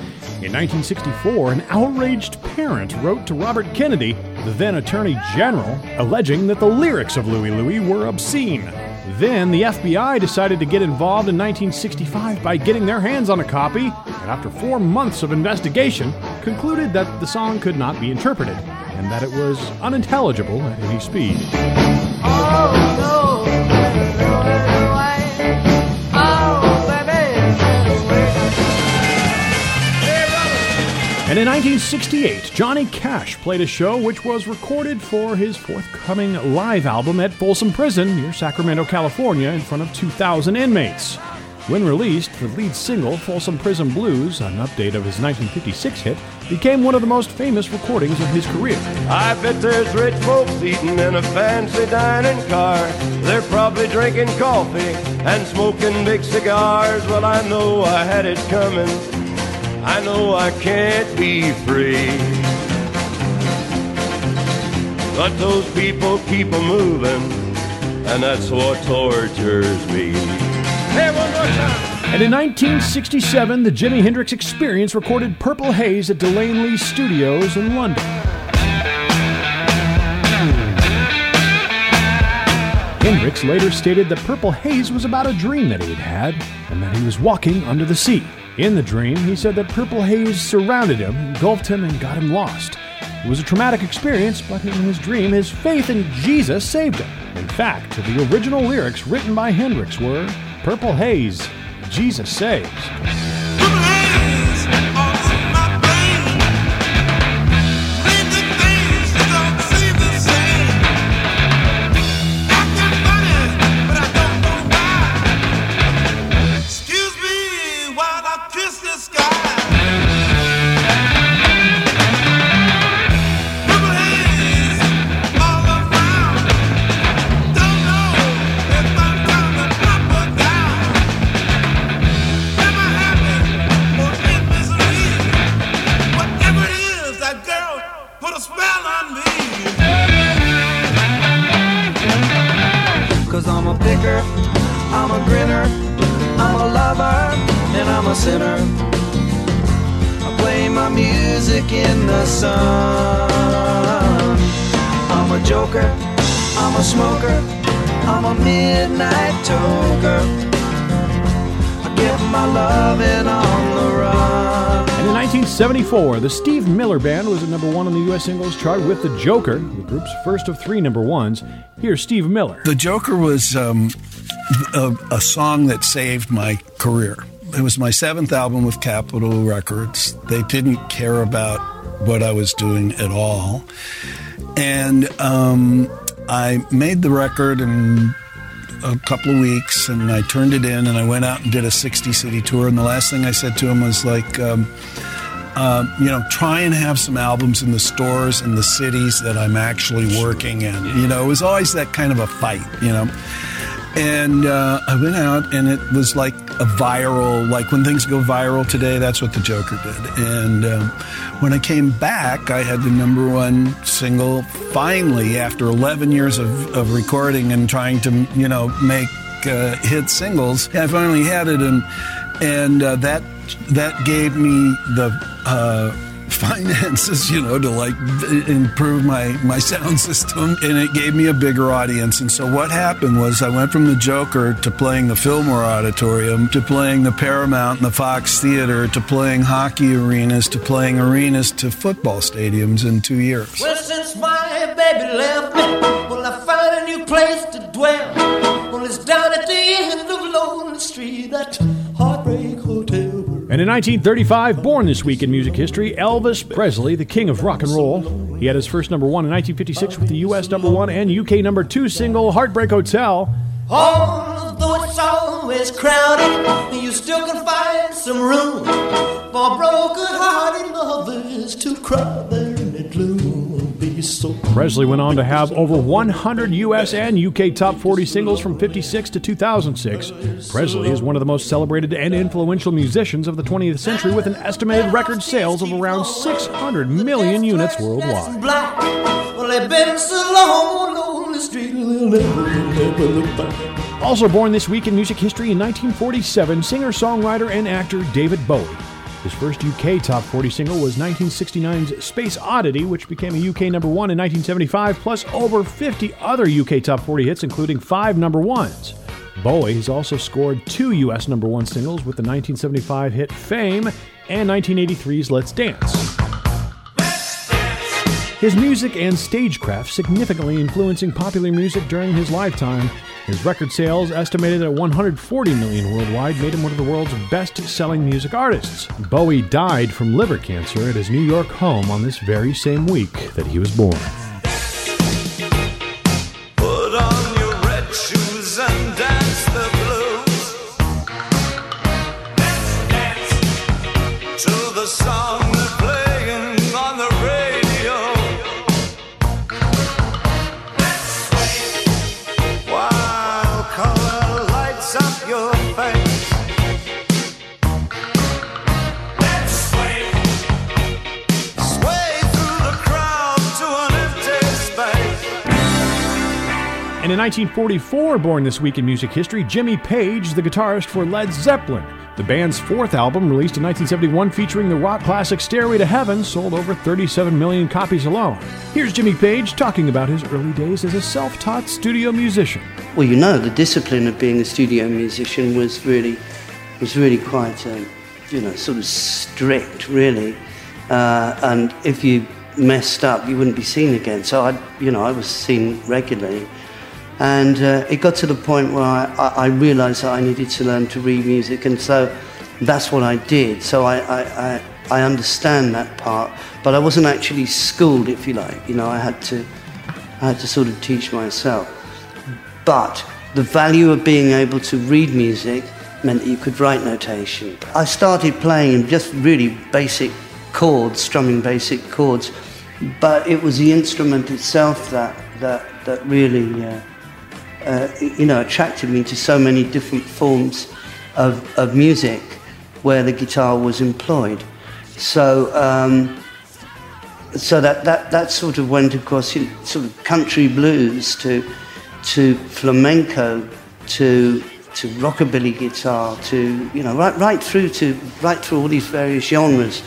Speaker 17: In 1964, an outraged parent wrote to Robert Kennedy, the then Attorney General, alleging that the lyrics of Louie Louie were obscene. Then the FBI decided to get involved in 1965 by getting their hands on a copy, and after four months of investigation, concluded that the song could not be interpreted and that it was unintelligible at any speed. And in 1968, Johnny Cash played a show which was recorded for his forthcoming live album at Folsom Prison near Sacramento, California, in front of 2,000 inmates. When released, the lead single, Folsom Prison Blues, an update of his 1956 hit, became one of the most famous recordings of his career.
Speaker 24: I bet there's rich folks eating in a fancy dining car. They're probably drinking coffee and smoking big cigars. Well, I know I had it coming. I know I can't be free. But those people keep a moving, and that's what tortures me.
Speaker 17: And in 1967, the Jimi Hendrix Experience recorded Purple Haze at De Lane Lea Studios in London. Hendrix later stated that Purple Haze was about a dream that he had had, and that he was walking under the sea. In the dream, he said that Purple Haze surrounded him, engulfed him, and got him lost. It was a traumatic experience, but in his dream, his faith in Jesus saved him. In fact, the original lyrics written by Hendrix were Purple Haze, Jesus saves.
Speaker 18: Sun. I'm a joker, I'm a smoker, I'm a midnight toker. I get my loving on the run.
Speaker 17: And in 1974, the Steve Miller Band was at number one on the U.S. singles chart with The Joker, the group's first of three number ones. Here's Steve Miller.
Speaker 25: The Joker was um, a, a song that saved my career. It was my seventh album with Capitol Records. They didn't care about what I was doing at all. And um, I made the record in a couple of weeks and I turned it in and I went out and did a 60 city tour. And the last thing I said to him was like, um, uh, you know, try and have some albums in the stores in the cities that I'm actually working in. You know, it was always that kind of a fight, you know. And uh, I went out, and it was like a viral, like when things go viral today, that's what the Joker did. And um, when I came back, I had the number one single finally after 11 years of, of recording and trying to, you know, make uh, hit singles. I finally had it, and and uh, that that gave me the uh, finances, you know, to like improve my my sound system, and it gave me a bigger audience. And so what happened was I went from the Joker to playing the Fillmore Auditorium to playing the Paramount and the Fox Theater to playing hockey arenas to playing arenas to football stadiums in two years.
Speaker 18: Well, since my baby left me, well, I found a new place to dwell. Well, it's down at the end of Lonely Street, that.
Speaker 17: And in 1935, born this week in music history, Elvis Presley, the king of rock and roll. He had his first number one in 1956 with the U.S. number one and U.K. number two single, Heartbreak Hotel.
Speaker 18: Although it's always crowded, you still can find some room for broken-hearted lovers to cry there in the gloom.
Speaker 17: Presley went on to have over 100 US and UK top 40 singles from 56 to 2006. Presley is one of the most celebrated and influential musicians of the 20th century with an estimated record sales of around 600 million units worldwide. Also born this week in music history in 1947, singer, songwriter, and actor David Bowie. His first UK top 40 single was 1969's Space Oddity, which became a UK number one in 1975, plus over 50 other UK top 40 hits, including five number ones. Bowie has also scored two US number one singles with the 1975 hit Fame and 1983's Let's Dance. His music and stagecraft significantly influencing popular music during his lifetime. His record sales, estimated at 140 million worldwide, made him one of the world's best selling music artists. Bowie died from liver cancer at his New York home on this very same week that he was born. 1944, born this week in music history, Jimmy Page, the guitarist for Led Zeppelin. The band's fourth album, released in 1971, featuring the rock classic Stairway to Heaven, sold over 37 million copies alone. Here's Jimmy Page talking about his early days as a self taught studio musician.
Speaker 26: Well, you know, the discipline of being a studio musician was really, was really quite, um, you know, sort of strict, really. Uh, and if you messed up, you wouldn't be seen again. So I, you know, I was seen regularly. And uh, it got to the point where I, I, realized that I needed to learn to read music, and so that's what I did. So I, I, I, understand that part, but I wasn't actually schooled, if you like. You know, I had to, I had to sort of teach myself. But the value of being able to read music meant that you could write notation. I started playing in just really basic chords, strumming basic chords, but it was the instrument itself that, that, that really, uh, uh, you know, attracted me to so many different forms of, of music where the guitar was employed. So, um, so that, that, that sort of went across you know, sort of country blues to, to flamenco to, to rockabilly guitar to, you know, right, right through to, right through all these various genres.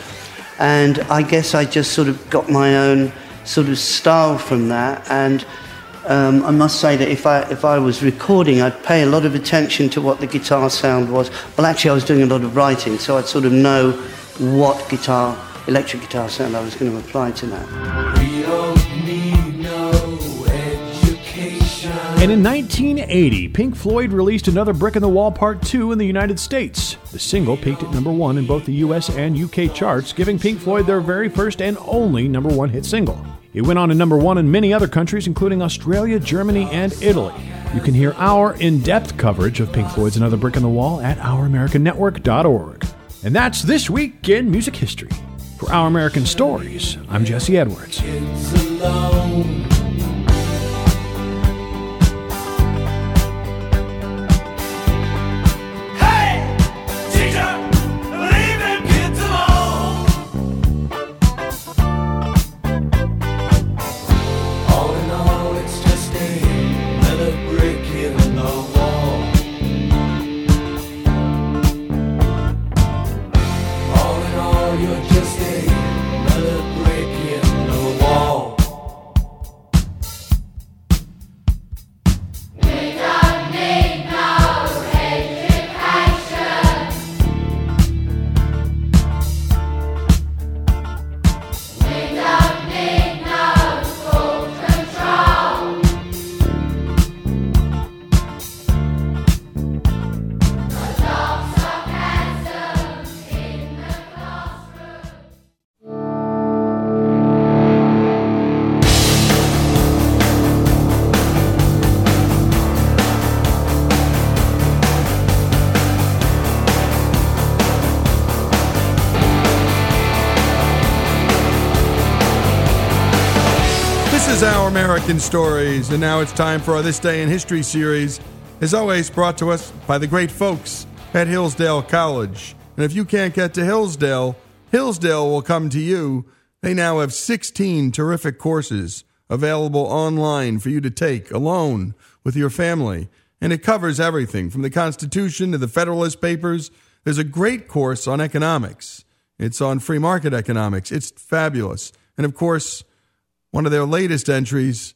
Speaker 26: And I guess I just sort of got my own sort of style from that. And um, I must say that if I, if I was recording, I'd pay a lot of attention to what the guitar sound was. Well, actually, I was doing a lot of writing, so I'd sort of know what guitar, electric guitar sound I was going to apply to that.
Speaker 27: We don't need no education.
Speaker 17: And in 1980, Pink Floyd released another Brick in the Wall Part 2 in the United States. The single peaked at number one in both the US and UK charts, giving Pink Floyd their very first and only number one hit single. It went on to number one in many other countries, including Australia, Germany, and Italy. You can hear our in depth coverage of Pink Floyd's Another Brick in the Wall at OurAmericanNetwork.org. And that's this week in music history. For Our American Stories, I'm Jesse Edwards.
Speaker 1: American Stories, and now it's time for our This Day in History series. As always, brought to us by the great folks at Hillsdale College. And if you can't get to Hillsdale, Hillsdale will come to you. They now have 16 terrific courses available online for you to take alone with your family. And it covers everything from the Constitution to the Federalist Papers. There's a great course on economics. It's on free market economics. It's fabulous. And of course, one of their latest entries,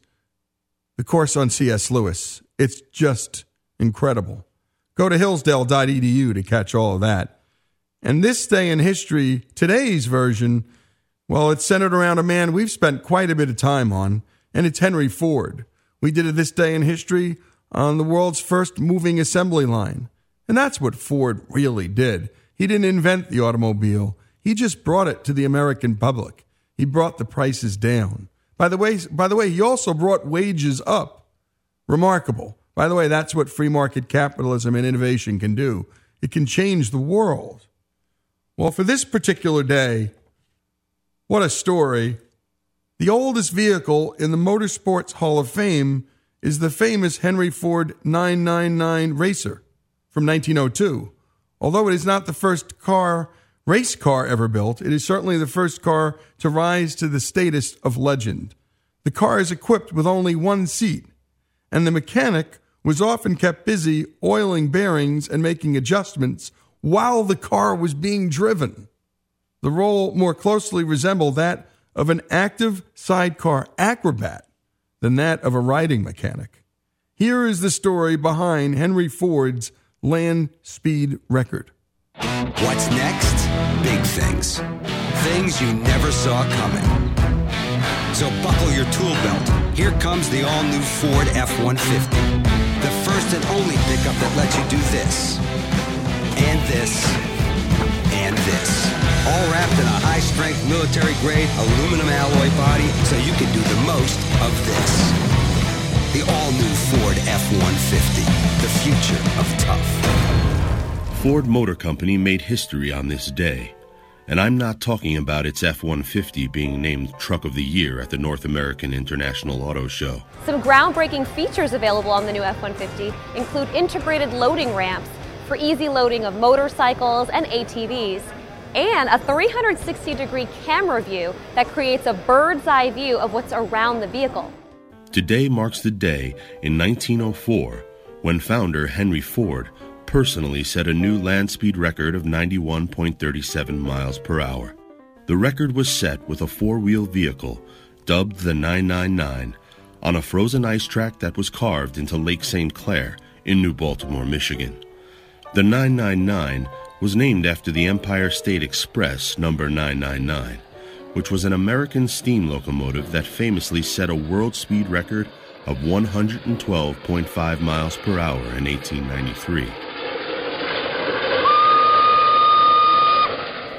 Speaker 1: the course on C.S. Lewis. It's just incredible. Go to hillsdale.edu to catch all of that. And this day in history, today's version, well, it's centered around a man we've spent quite a bit of time on, and it's Henry Ford. We did it this day in history on the world's first moving assembly line. And that's what Ford really did. He didn't invent the automobile, he just brought it to the American public. He brought the prices down. By the way, by the way, he also brought wages up. Remarkable. By the way, that's what free market capitalism and innovation can do. It can change the world. Well, for this particular day, what a story. The oldest vehicle in the Motorsports Hall of Fame is the famous Henry Ford 999 Racer from 1902. Although it is not the first car race car ever built, it is certainly the first car to rise to the status of legend. The car is equipped with only one seat, and the mechanic was often kept busy oiling bearings and making adjustments while the car was being driven. The role more closely resembled that of an active sidecar acrobat than that of a riding mechanic. Here is the story behind Henry Ford's land speed record.
Speaker 28: What's next? Big things. Things you never saw coming. So buckle your tool belt. Here comes the all new Ford F 150. The first and only pickup that lets you do this, and this, and this. All wrapped in a high strength military grade aluminum alloy body so you can do the most of this. The all new Ford F 150. The future of tough.
Speaker 29: Ford Motor Company made history on this day. And I'm not talking about its F 150 being named Truck of the Year at the North American International Auto Show.
Speaker 30: Some groundbreaking features available on the new F 150 include integrated loading ramps for easy loading of motorcycles and ATVs, and a 360 degree camera view that creates a bird's eye view of what's around the vehicle.
Speaker 29: Today marks the day in 1904 when founder Henry Ford personally set a new land speed record of 91.37 miles per hour. The record was set with a four wheel vehicle, dubbed the 999, on a frozen ice track that was carved into Lake St. Clair in New Baltimore, Michigan. The 999 was named after the Empire State Express number 999, which was an American steam locomotive that famously set a world speed record of 112.5 miles per hour in 1893.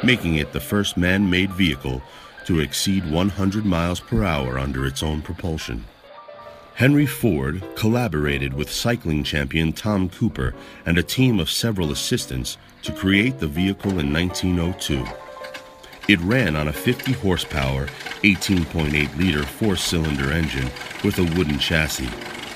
Speaker 29: Making it the first man made vehicle to exceed 100 miles per hour under its own propulsion. Henry Ford collaborated with cycling champion Tom Cooper and a team of several assistants to create the vehicle in 1902. It ran on a 50 horsepower, 18.8 liter four cylinder engine with a wooden chassis,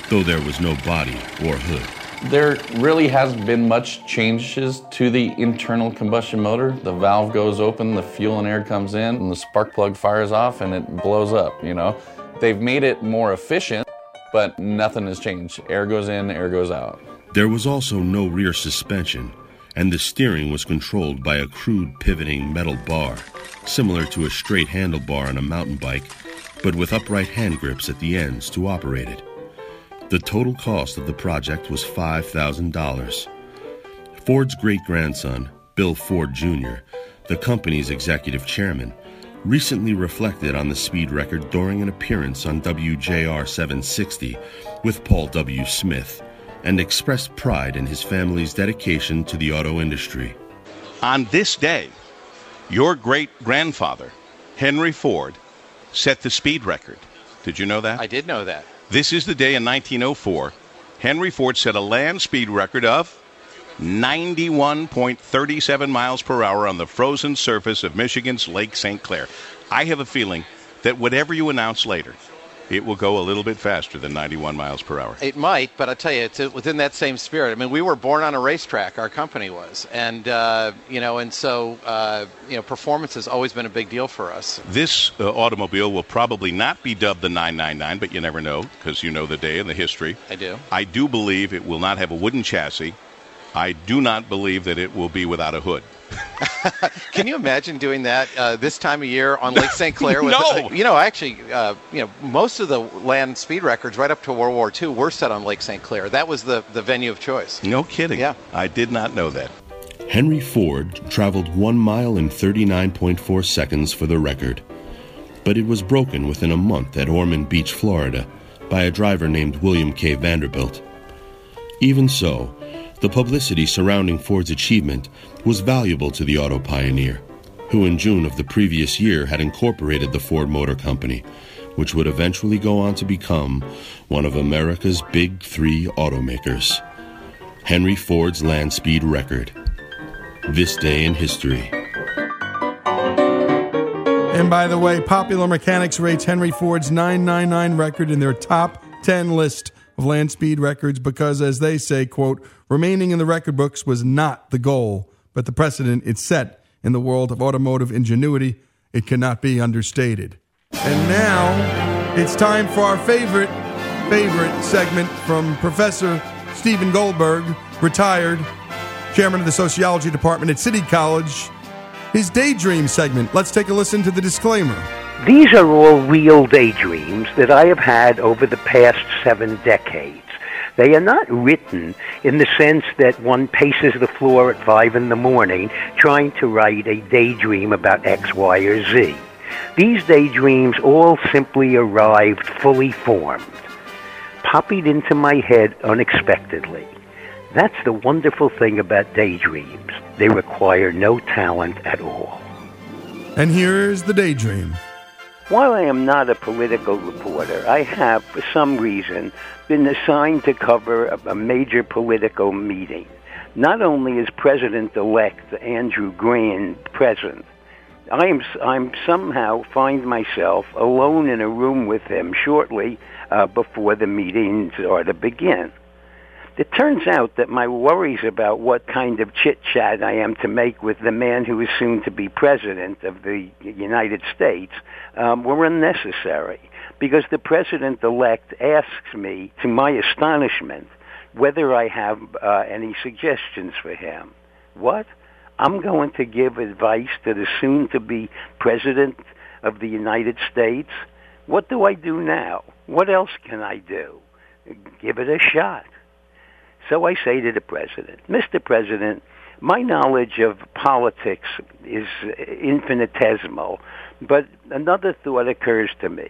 Speaker 29: though there was no body or hood.
Speaker 31: There really hasn't been much changes to the internal combustion motor. The valve goes open, the fuel and air comes in, and the spark plug fires off and it blows up, you know. They've made it more efficient, but nothing has changed. Air goes in, air goes out.
Speaker 29: There was also no rear suspension, and the steering was controlled by a crude pivoting metal bar, similar to a straight handlebar on a mountain bike, but with upright hand grips at the ends to operate it. The total cost of the project was $5,000. Ford's great grandson, Bill Ford Jr., the company's executive chairman, recently reflected on the speed record during an appearance on WJR 760 with Paul W. Smith and expressed pride in his family's dedication to the auto industry.
Speaker 32: On this day, your great grandfather, Henry Ford, set the speed record. Did you know that?
Speaker 33: I did know that.
Speaker 32: This is the day in 1904 Henry Ford set a land speed record of 91.37 miles per hour on the frozen surface of Michigan's Lake St. Clair. I have a feeling that whatever you announce later, it will go a little bit faster than 91 miles per hour.
Speaker 34: It might, but I tell you, it's within that same spirit. I mean, we were born on a racetrack. Our company was, and uh, you know, and so uh, you know, performance has always been a big deal for us.
Speaker 32: This uh, automobile will probably not be dubbed the 999, but you never know because you know the day and the history.
Speaker 34: I do.
Speaker 32: I do believe it will not have a wooden chassis. I do not believe that it will be without a hood.
Speaker 34: Can you imagine doing that uh, this time of year on Lake St. Clair? With,
Speaker 32: No!
Speaker 34: You know, actually, uh, you know, most of the land speed records right up to World War II were set on Lake St. Clair. That was the, the venue of choice.
Speaker 32: No kidding.
Speaker 34: Yeah.
Speaker 32: I did not know that.
Speaker 29: Henry Ford traveled 1 mile in 39.4 seconds for the record, but it was broken within a month at Ormond Beach, Florida, by a driver named William K. Vanderbilt. Even so, the publicity surrounding Ford's achievement was valuable to the auto pioneer, who in June of the previous year had incorporated the Ford Motor Company, which would eventually go on to become one of America's big three automakers. Henry Ford's land speed record. This day in history.
Speaker 1: And by the way, Popular Mechanics rates Henry Ford's 999 record in their top 10 list of land speed records because, as they say, quote, remaining in the record books was not the goal, but the precedent it set in the world of automotive ingenuity. It cannot be understated. And now it's time for our favorite, favorite segment from Professor Stephen Goldberg, retired chairman of the sociology department at City College. His daydream segment. Let's take a listen to the disclaimer.
Speaker 35: These are all real daydreams that I have had over the past seven decades. They are not written in the sense that one paces the floor at five in the morning trying to write a daydream about X, Y, or Z. These daydreams all simply arrived fully formed, poppied into my head unexpectedly. That's the wonderful thing about daydreams. They require no talent at all.
Speaker 1: And here's the daydream.
Speaker 35: While I am not a political reporter, I have, for some reason, been assigned to cover a, major political meeting. Not only is President-elect Andrew Green present, I am I'm somehow find myself alone in a room with him shortly uh, before the meetings are to begin. It turns out that my worries about what kind of chit chat I am to make with the man who is soon to be president of the United States um, were unnecessary because the president elect asks me, to my astonishment, whether I have uh, any suggestions for him. What? I'm going to give advice to the soon to be president of the United States? What do I do now? What else can I do? Give it a shot. So I say to the president, Mr. President, my knowledge of politics is infinitesimal, but another thought occurs to me.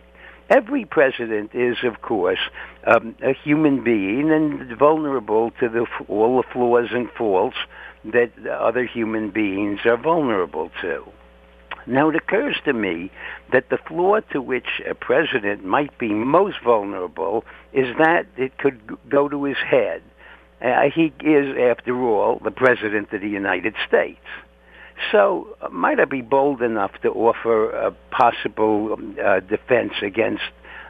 Speaker 35: Every president is, of course, um, a human being and vulnerable to the, all the flaws and faults that other human beings are vulnerable to. Now, it occurs to me that the flaw to which a president might be most vulnerable is that it could go to his head. Uh, he is, after all, the President of the United States. So, might I be bold enough to offer a possible uh, defense against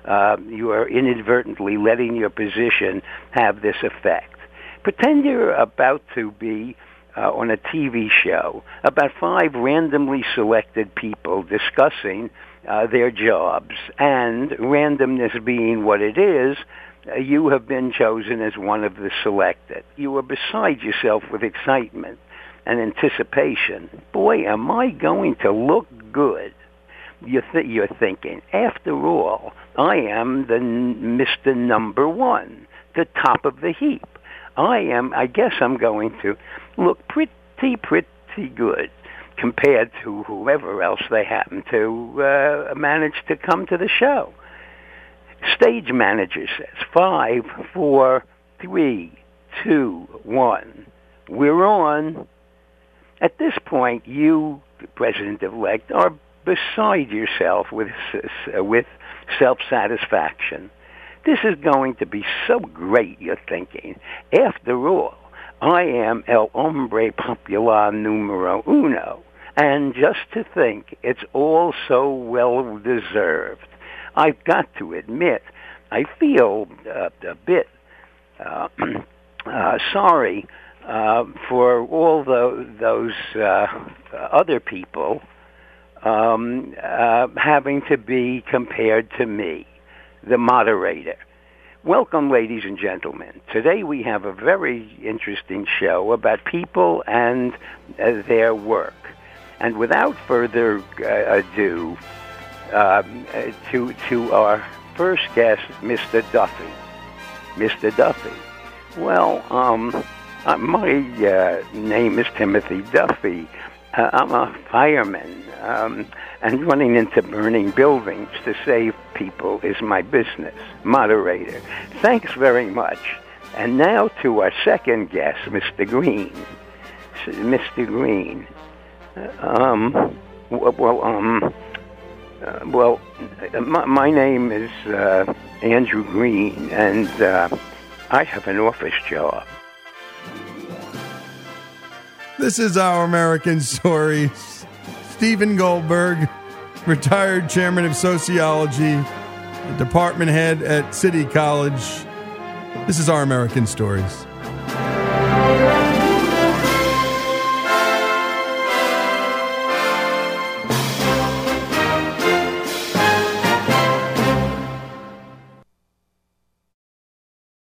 Speaker 35: uh, you are inadvertently letting your position have this effect? Pretend you're about to be uh, on a TV show about five randomly selected people discussing uh, their jobs, and randomness being what it is, uh, you have been chosen as one of the selected. You are beside yourself with excitement and anticipation. Boy, am I going to look good. You're, th- you're thinking, after all, I am the n- Mr. Number One, the top of the heap. I am, I guess I'm going to look pretty, pretty good compared to whoever else they happen to uh, manage to come to the show. Stage manager says five, four, three, two, one. We're on. At this point, you, president-elect, are beside yourself with with self-satisfaction. This is going to be so great, you're thinking. After all, I am el hombre popular numero uno. And just to think, it's all so well deserved. I've got to admit, I feel uh, a bit uh, uh, sorry uh, for all the, those uh, other people um, uh, having to be compared to me, the moderator. Welcome, ladies and gentlemen. Today we have a very interesting show about people and uh, their work. And without further uh, ado, um, to to our first guest, Mr. Duffy. Mr. Duffy. Well, um, uh, my uh, name is Timothy Duffy. Uh, I'm a fireman, um, and running into burning buildings to save people is my business. Moderator. Thanks very much. And now to our second guest, Mr. Green. Mr. Green. Uh, Um, well, um, uh, well, my, my name is uh, Andrew Green, and uh, I have an office job.
Speaker 1: This is our American story. Stephen Goldberg, retired chairman of sociology, department head at City College. This is our American stories.